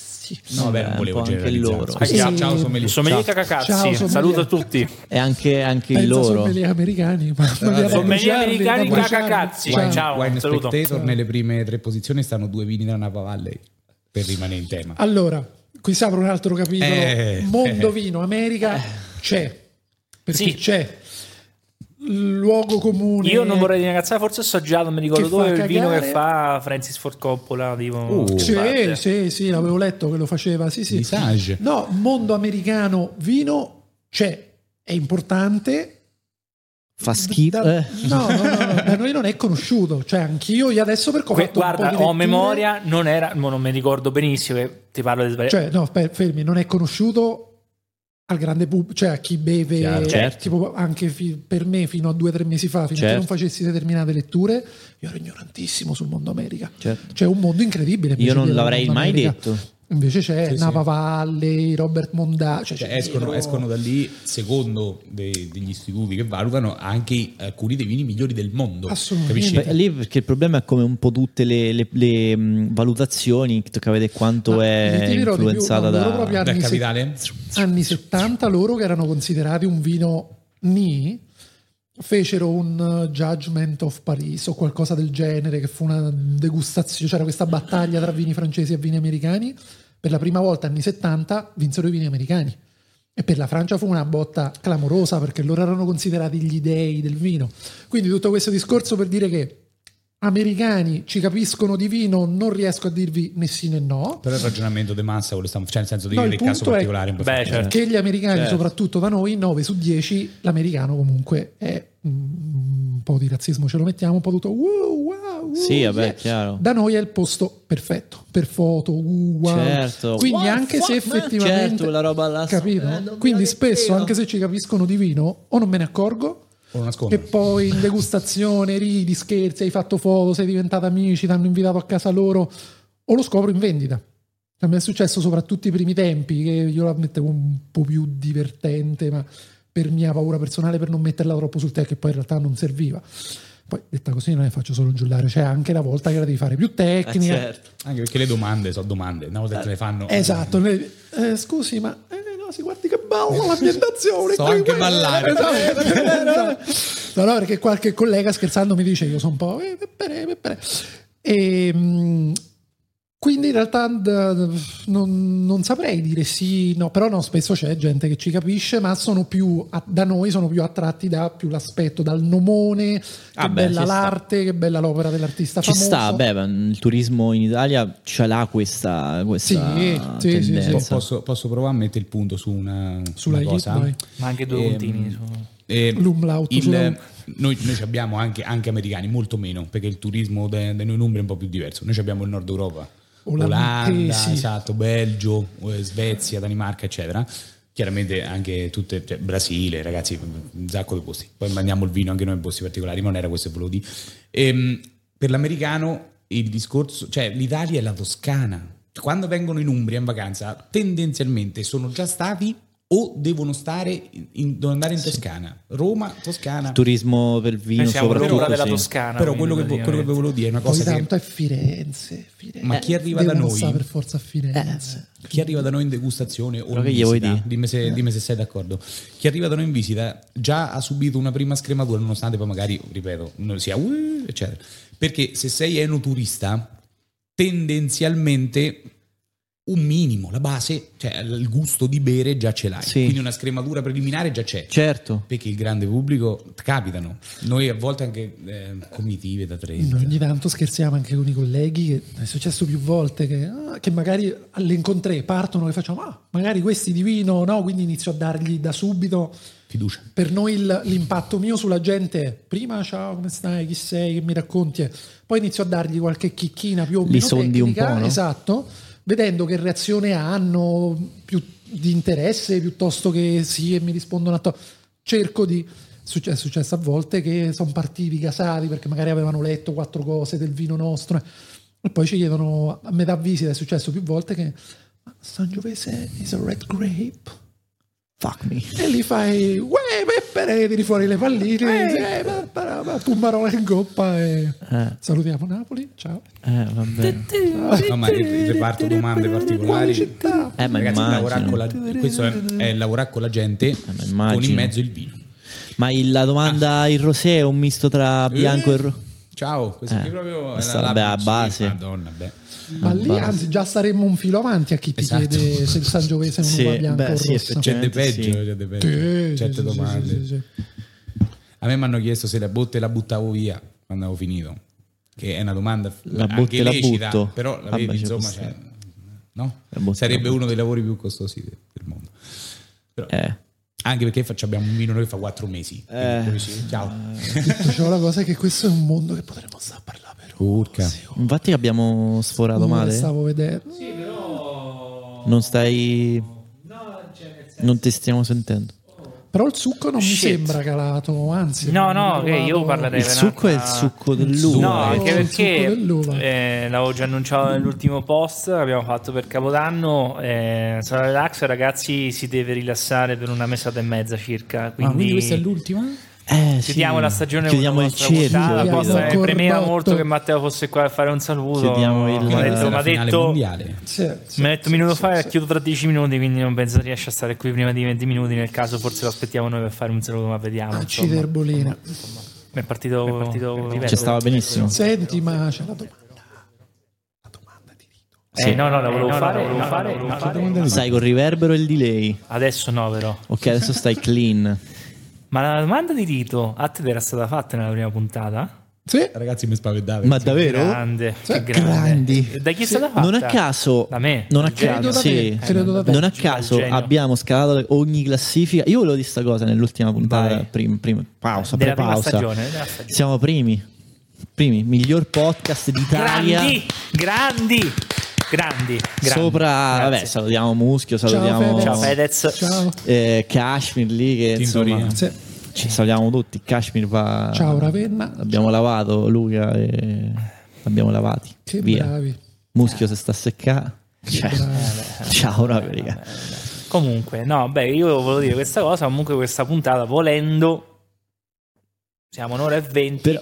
No, vabbè, non un volevo anche generalizzare. loro. Scusi, E- ciao, ciao sommelier. Sommelier Ciao. cacacazzi, Ciao, sommelier. saluto a tutti. E anche, anche il Pensa loro. sommelier americani. Ma Sommelier baciarli, americani cacacazzi. Ciao. Ciao. Wine saluto. Spectator nelle prime tre posizioni stanno due vini da Napa Valley per rimanere in tema. Allora, qui si apre un altro capitolo. Eh, Mondo eh. vino, America c'è. Perché Sì. c'è il luogo comune. Io non vorrei dire cazzata, forse so già, non mi ricordo dove, il vino cagare. che fa Francis Ford Coppola. Tipo, Uh. Sì, sì, sì, l'avevo letto che lo faceva. Sì, sì. Visage. No, mondo americano vino c'è, è importante. Fa schifo. Da- eh. no, no, no, da noi non è conosciuto. Cioè, anch'io io adesso un po' guarda, di ho memoria, non era, mo non mi ricordo benissimo, che ti parlo di sbagliato. Cioè, no, fer- fermi, non è conosciuto al grande pubblico, cioè a chi beve, Chiaro. Certo. tipo anche fi- per me fino a due o tre mesi fa, che Certo. non facessi determinate letture, io ero ignorantissimo sul mondo America. Certo. C'è un mondo incredibile. Io non l'avrei mai America. detto. Invece c'è Sì, sì. Napa Valley, Robert Monda, cioè, Cioè, escono, escono da lì, secondo de- degli istituti che valutano, anche alcuni dei vini migliori del mondo. Assolutamente. Beh, lì perché il problema è come un po' tutte le, le- le, valutazioni, tocca vedere quanto Ma è più, influenzata loro da... Dal anni, se- capitale? anni 70 loro che erano considerati un vino ni fecero un uh, Judgment of Paris o qualcosa del genere che fu una degustazione c'era questa battaglia tra vini francesi e vini americani per la prima volta anni 70 vinsero i vini americani. E per la Francia fu una botta clamorosa perché loro erano considerati gli dei del vino. Quindi tutto questo discorso per dire che americani ci capiscono di vino non riesco a dirvi né sì né no Però il ragionamento di massa, quello stiamo, cioè nel senso di No, dire il caso punto è- particolare. un po' Beh, certo. che gli americani, Certo. soprattutto da noi, 9 su 10, l'americano comunque è mm, un po' di razzismo, ce lo mettiamo un po' tutto. "Wow, wow, wow, Sì, vabbè, yeah". chiaro. Da noi è il posto perfetto per foto, wow. Certo. Quindi Wow, anche se effettivamente Certo, quella roba là- capito? eh, Quindi la spesso credo. anche se ci capiscono di vino o non me ne accorgo Che poi in degustazione ridi, scherzi, hai fatto foto, sei diventato amici, ti hanno invitato a casa loro o lo scopro in vendita. A me è successo soprattutto i primi tempi, che io la mettevo un po' più divertente, ma per mia paura personale per non metterla troppo sul tè, che poi in realtà non serviva. Poi detta così non è faccio solo un giullare, c'è anche la volta che la devi fare più tecnica. Eh, certo. Anche perché le domande sono domande, una volta che te le fanno... Esatto, ne- eh, scusi, ma eh, no, si guardi che bella l'ambientazione. So anche ballare. esatto. No, no, perché qualche collega scherzando mi dice io sono un po'... Eh, peppere, peppere. E, mh, quindi in realtà non, non saprei dire sì, no, però no, spesso c'è gente che ci capisce, ma sono più, a- da noi sono più attratti da più l'aspetto, dal nomone, che Ah, beh, bella ci sta. l'arte, che bella l'opera dell'artista Ci famoso. sta, beh, il turismo in Italia ce l'ha questa, questa Sì, sì, sì, tendenza. sì. Posso, posso provare a mettere il punto su una, Sulla una cosa? hit, vai. Ma anche due Ehm, puntini. su- Eh, L'umlaut il- noi, noi ci abbiamo anche, anche americani, molto meno, perché il turismo da da noi in Umbria è un po' più diverso. Noi ci abbiamo il Nord Europa, Olanda, esatto, Belgio, eh, Svezia, Danimarca, eccetera. Chiaramente anche tutte, cioè, Brasile, ragazzi, un sacco di posti. Poi mandiamo il vino anche noi in posti particolari, ma non era questo che volevo dire. Ehm, per l'americano il discorso, cioè l'Italia è la Toscana. Quando vengono in Umbria in vacanza, tendenzialmente sono già stati o devono stare in, in- devono andare in Toscana. Roma, Toscana. Turismo per vino Noi siamo soprattutto. della sì. Toscana. Però quello che, quello che volevo dire è una Poi cosa che tanto è Firenze, Firenze. Ma chi arriva da Devono noi- per forza a Firenze. chi arriva da noi in degustazione o Però in che gli vuoi visita, dire? dimmi se, dimmi se sei d'accordo. Chi arriva da noi in visita già ha subito una prima scrematura, nonostante poi magari, ripeto, non sia "Uh", eccetera. Perché se sei enoturista, tendenzialmente un minimo, la base, cioè il gusto di bere già ce l'hai. Sì. Quindi una scrematura preliminare già c'è. Certo. Perché il grande pubblico capitano. Noi a volte anche eh, comitive da tre. Noi ogni tanto scherziamo anche con i colleghi, che è successo più volte che, ah, che magari all'incontré partono e facciamo, ah, magari questi di vino, no? Quindi inizio a dargli da subito. Fiducia. Per noi il- l'impatto mio sulla gente è prima ciao come stai, chi sei, che mi racconti, poi inizio a dargli qualche chicchina più o Li meno sondi un tecnica, po', no? esatto, vedendo che reazione hanno più di interesse piuttosto che sì e mi rispondono a to- cerco di è successo a volte che sono partiti gasati perché magari avevano letto quattro cose del vino nostro e poi ci chiedono a metà visita è successo più volte che "Ma Sangiovese is a red grape Fuck me. e lì fai, uè, peppere, tiri fuori le palline, eh, pa- pummarola in coppa e Eh, salutiamo Napoli, ciao. eh, vabbè. No, ma il reparto domande particolari. città? Eh, ma Ragazzi, lavorare con la, questo è, è lavorare con la gente ma con in mezzo il vino. Ma il- la domanda, il rosé è un misto tra bianco e rosso? Ciao, questo Eh, qui proprio è la, la a base. Madonna, beh. Ma lì anzi già saremmo un filo avanti a chi ti Esatto. chiede se il Sangiovese è Sì, un'uva bianca beh, sì. C'è di peggio, sì. c'è di peggio. Sì, Certe sì, sì, domande. sì, sì, sì. A me mi hanno chiesto se la botte la buttavo via quando avevo finito. Che è una domanda La anche botte la lecita, butto. però la Vabbè, vedi, insomma, cioè, no? La botte sarebbe la uno dei lavori più costosi de- del mondo. Però- Eh. Anche perché abbiamo un vino noi che fa quattro mesi. Eh. Quindi, dici, Ciao. Detto ciò, la cosa è che questo è un mondo che potremmo stare a parlare per Urca. Infatti abbiamo sforato ore. male. Stavo vedendo. Non stai... Non ti stiamo sentendo. Però il succo non mi Shit. sembra calato, anzi. No, no, che io parlerei Il succo è il succo dell'uva. No, anche il perché eh, l'avevo già annunciato nell'ultimo post che abbiamo fatto per Capodanno. Eh, sarà relax, ragazzi, si deve rilassare per una mesata e mezza circa. Ah, Quindi, quindi questa è l'ultima? Eh, sì. chiudiamo la stagione Chiudiamo con il cerchio. eh, premeva molto che Matteo fosse qua a fare un saluto. Chiudiamo il- Mi ha detto, mi la ha detto- mondiale. Sì, sì, mi ha detto un minuto sì, fa sì. e chiudo tra 10 minuti, quindi non penso riesca a stare qui prima di 20 minuti. Nel caso, forse lo aspettiamo noi per fare un saluto, ma vediamo. insomma. Acciderbolina. è partito, è partito livello. Ci stava benissimo. Senti, ma c'è la domanda. La domanda di rito. Eh, no, no, la volevo fare, la volevo fare, la volevo fare. Stai col riverbero e il delay. Adesso no, però. Ok, adesso stai clean. Ma la domanda di Tito a te era stata fatta nella prima puntata? Sì, Ragazzi, mi spaventate. Ma davvero? Grande, che grande. Grandi. Da chi è stata fatta? Non a caso, Da me. non a caso, sì. da te. Non a caso abbiamo scalato ogni classifica. Io volevo dire sta cosa nell'ultima puntata, Vai. prim- prim- pausa, Della prima pre-pausa. stagione, della stagione. Siamo primi. Primi, miglior podcast d'Italia. Grandi, grandi, grandi, grandi. Sopra, Grazie. vabbè, salutiamo Muschio, salutiamo Fedez. Ciao Fedez. ciao. eh, Kashmir lì che insomma. Sì. ci salutiamo tutti. Kashmir va. Ciao Ravenna. L'abbiamo lavato Luca e l'abbiamo lavati. Che Via. bravi. Muschio se sta a seccare. Cioè, ciao proprio, raga. Comunque, no, beh, io volevo dire questa cosa, comunque questa puntata volendo siamo un'ora e venti. Però-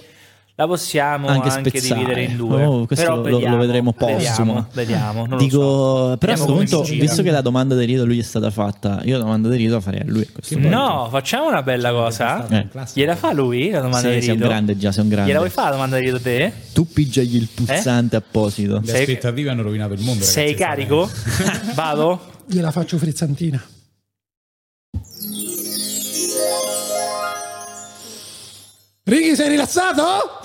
la possiamo Anche anche, spezzare. dividere in due. Oh, questo Però lo- vediamo, lo vedremo postumo. Vediamo, vediamo, non Dico, lo so. però a questo punto, visto che la domanda di Rito lui è stata fatta, io la domanda di Rito la farei a lui a. No, facciamo una bella cosa. Eh. Gliela fa lui la domanda Sì, di sei un Rito? grande già, sei un grande. Gliela vuoi fare la domanda di Rito te? Tu pigiagli il pulsante apposito. Le Sei- aspettative hanno rovinato il mondo. Sei ragazzi, carico? Vado? Gliela faccio frizzantina. Righi, sei rilassato?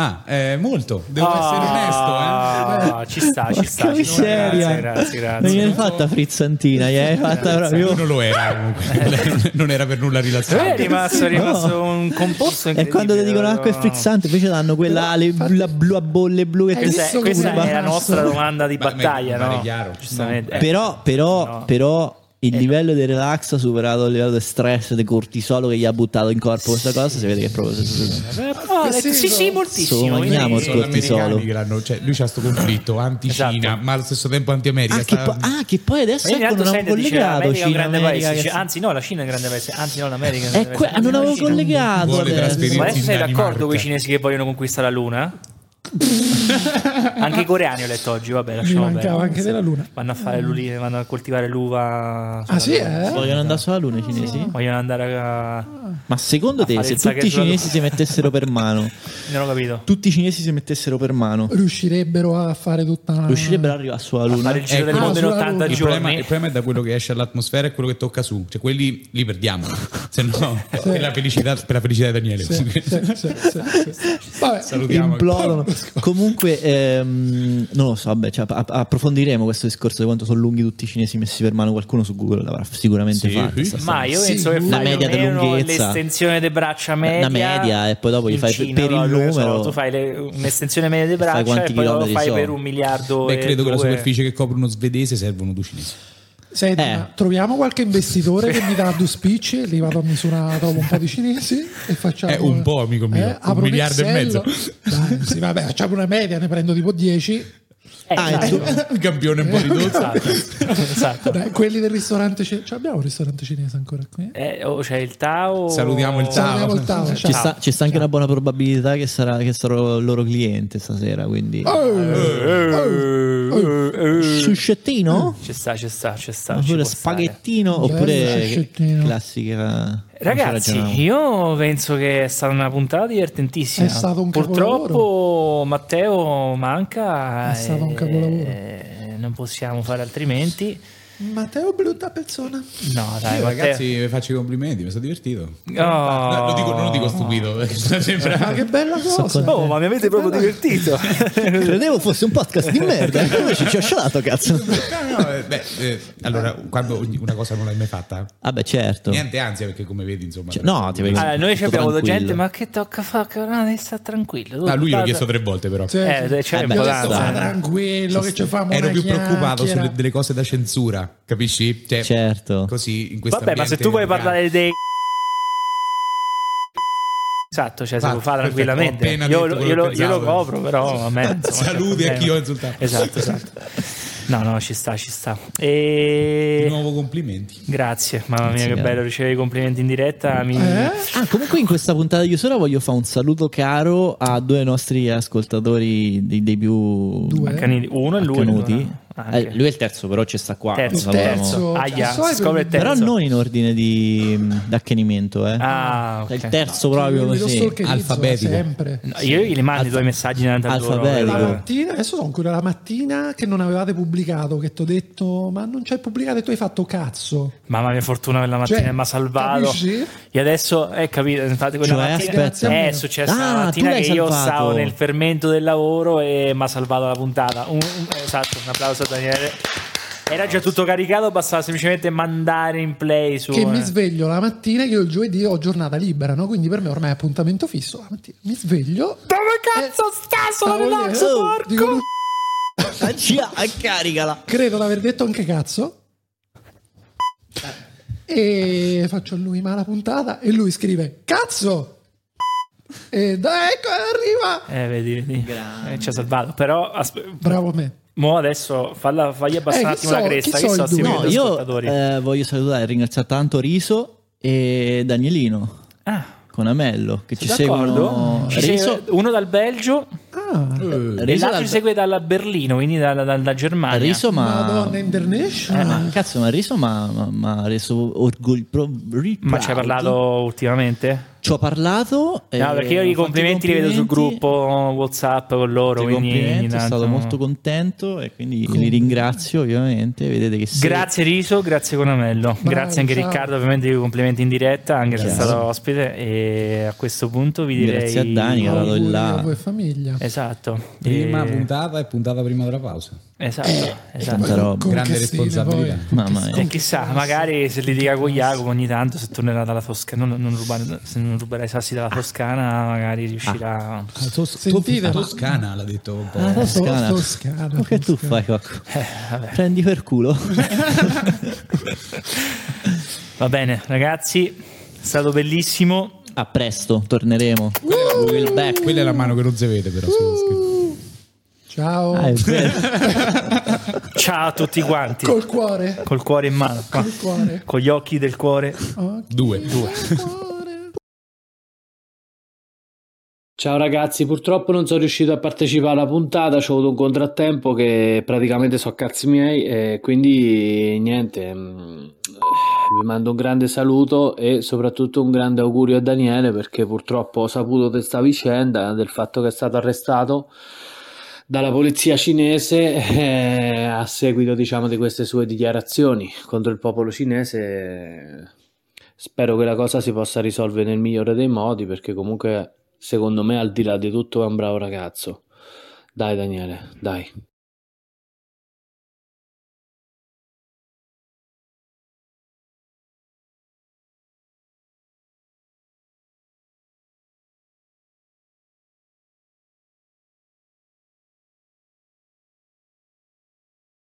Ah, eh, molto. Devo essere onesto, eh. Ah, Ci sta, ci sta. ci sta. miseria. Grazie, grazie, Non grazie. gli hai fatta frizzantina, gli hai fatta Lui proprio. non lo era comunque. non era per nulla Lui è rilassante. rimasto, è rimasto un composto E quando ti dicono acqua è frizzante, invece danno quella le- la blu a bolle blu che ti Questa, è, è la nostra domanda di Ma- ma- battaglia, ma è no? chiaro. Giustamente. Eh, Però, però, no. però il livello di relax ha superato il livello di stress, di cortisolo che gli ha buttato in corpo questa cosa. Si vede che è proprio. Eh, però, Che sì, sì, senso? moltissimo. Somagniamo quindi- il cortisolo. che l'hanno, cioè, lui c'ha sto conflitto anti-Cina, Esatto. ma allo stesso tempo anti-America. Ah che, sta- poi, ah, che poi adesso ecco, non dice collegato l'America è un Cina grande America. paese. che- Anzi, no, la Cina è un grande paese. Anzi, no, l'America è un Eh, grande que- paese. non avevo collegato. Ma adesso sei d'accordo con i cinesi che vogliono conquistare la Luna? Anche i coreani ho letto oggi, vabbè, Mi lasciamo mancava perdere. anche della luna. Vanno a fare l'ulive, vanno a coltivare l'uva. Ah sì, eh? Vogliono andare sulla luna i cinesi? Vogliono andare a. Ma secondo A te, se il tutti i cinesi si mettessero per mano, Non ho capito. tutti i cinesi si mettessero per mano, Riuscirebbero a fare tutta una... riuscirebbero ad arrivare sulla A luna? fare il giro del Ecco. mondo in Ah, sulla 80 Luna. Il giorni. problema, il problema è da quello che esce all'atmosfera e quello che tocca su, cioè quelli li perdiamo. Se no, per, la felicità, per la felicità di Daniele. Sì, sì, sì, sì, sì. Vabbè, Salutiamo. implodono. Comunque, ehm, non lo so, vabbè, cioè, app- approfondiremo questo discorso di quanto sono lunghi tutti i cinesi messi per mano. Qualcuno su Google l'avrà sicuramente Sì, fatto. sì. Ma io Sì, penso che fai media di almeno lunghezza. l'estensione delle braccia media. Una media, e poi dopo gli fai Cina, per il lo so, numero. tu fai le- un'estensione media delle braccia e poi lo fai sono? per un miliardo Beh, e credo che la due. superficie che copre uno svedese servono due cinesi. Senti, Eh. troviamo qualche investitore che mi dà due spicci e li vado a misurare trovo un po' di cinesi e facciamo Eh, un po', amico mio, un apro miliardo e Excel. mezzo. Dai, sì, vabbè facciamo una media ne prendo tipo 10 Eh, Ah, esatto. Il campione un po' ridotto. esatto. esatto. Dai, quelli del ristorante cinese Cioè, abbiamo un ristorante cinese ancora qui Eh, o c'è il Tao. Salutiamo il Tao. Salutiamo il tavolo Ci sta, ci sta anche una buona probabilità che, sarà, che sarò il loro cliente stasera. Quindi, suscettino? Ci sta, ci sta, ci sta. ci Oppure stare. spaghettino? Bello Oppure classica. Ragazzi, ci io penso che è stata una puntata divertentissima. È stato un Purtroppo Matteo manca. È stato un e- capolavoro. Non possiamo fare altrimenti. Matteo brutta persona No, dai, Io, Matteo. ragazzi, vi faccio i complimenti, mi sono divertito. Oh. No, lo dico, non lo dico stupido, perché sembra... ma che bella cosa Oh, ma mi avete proprio divertito. Credevo fosse un podcast di merda. Invece ci ho sciolato, cazzo. No, no, eh, beh, eh, allora, quando una cosa non l'hai mai fatta, Vabbè, certo. niente ansia, perché come vedi, insomma... Cioè, no, ti vedi- Allora, noi abbiamo tranquillo. gente, ma che tocca fare? No, devi stare tranquillo. Ah, lui l'ho chiesto tre volte, però. Sì, Eh, c'è Eh beh, tranquillo che ci famo Ero più preoccupato sulle delle cose da censura, capisci? Cioè, Certo. Così in questo Vabbè, ma se tu vuoi parlare dei. Esatto, cioè se lo fa tranquillamente. Io, io lo, io lo copro, però a me. insomma, Saluti a chi ho insultato. Esatto, esatto. No, no, ci sta, ci sta. Di E... nuovo complimenti. Grazie, mamma mia, Grazie, che bello ricevere i complimenti in diretta. Mi... Eh? Ah, comunque in questa puntata di Usura voglio fare un saluto caro a due nostri ascoltatori dei, dei più Due. Accaniti- Uno e lui. accanuti. no? Anche. Eh, lui è il terzo, però ci sta qua. Terzo, terzo. Aia, hai scopre il terzo. Però non in ordine di d'accanimento, eh. Ah, Cioè, ok. Il terzo proprio Io lo così. alfabetico. sempre No, io gli mando i tuoi messaggi nel Alfabetico. la mattina, adesso sono quello la mattina che non avevate pubblicato, che ti ho detto, ma non c'hai pubblicato e tu hai fatto cazzo. Mamma mia, fortuna quella mattina Cioè, mi ha salvato. capisci? E adesso, eh, capito, infatti quella Cioè, mattina aspetta. è successa Ah, la mattina che io salvato. stavo nel fermento del lavoro e mi ha salvato la puntata. Un- un- esatto, un applauso a Daniele. Era già tutto caricato, bastava semplicemente mandare in play su... Che mi eh. sveglio la mattina, che io il giovedì ho giornata libera, no? Quindi per me ormai è appuntamento fisso. La mattina mi sveglio. Dove cazzo sta sono relax, eh, porco? dico, Ah, già, caricala. credo di aver detto anche cazzo. E faccio a lui ma la puntata e lui scrive cazzo. E dai, ecco, arriva. Eh, vedi, vedi. Grande. Eh, ci ha salvato. Però, aspe- Bravo a me. Mo adesso falla, fagli abbassare Eh, un attimo la so- cresta. chi Che so so? No, io eh, voglio salutare e ringraziare tanto Riso e Danielino. Ah, con Amello che ci D'accordo. seguono. Riso, segue uno dal Belgio Ah, e Riso segue dalla Berlino, quindi dalla, dalla- dalla Germania. Riso, ma, Madonna International. Eh, ma cazzo, ma Riso mi ha reso orgoglio. Ma ci hai parlato ultimamente? Ci ho parlato. eh, No, perché io i ho fatto complimenti li vedo sul gruppo WhatsApp con loro. Quindi sono stato molto contento e quindi li ringrazio ovviamente. Vedete che se- Grazie Riso, grazie Conamello, grazie anche ciao. Riccardo ovviamente di complimenti in diretta, anche se è stato ospite e a questo punto vi direi Grazie a Dani che ha dato il là. a voi famiglia. Esatto. Prima E- puntata e puntata prima della pausa. Esatto, Eh, esatto. Grande responsabilità. Mamma mia. E chissà, magari se litiga con Jacopo ogni tanto, se tornerà dalla Toscana, non, non rubare- se non ruberà i sassi dalla Toscana, magari riuscirà. Ah, tos- Sentite, ma- Toscana l'ha detto un po'. Ah, Toscana. Toscana, Ma che tu fai, Cocco? Eh. Prendi per culo. Va bene, ragazzi, è stato bellissimo. A presto, torneremo. We'll back. Quella è la mano che non si vede, però. se- Ciao. Ah. Ciao a tutti quanti. Col cuore. Col cuore in mano. Col cuore. con gli occhi del cuore. Oh, Due. Due. cuore. Ciao ragazzi, purtroppo non sono riuscito a partecipare alla puntata, ho avuto un contrattempo che praticamente so cazzi miei e quindi niente, mm, vi mando un grande saluto e soprattutto un grande augurio a Daniele perché purtroppo ho saputo di questa vicenda, del fatto che è stato arrestato dalla polizia cinese eh, a seguito diciamo di queste sue dichiarazioni contro il popolo cinese. Spero che la cosa si possa risolvere nel migliore dei modi perché comunque secondo me al di là di tutto è un bravo ragazzo. Dai Daniele, dai.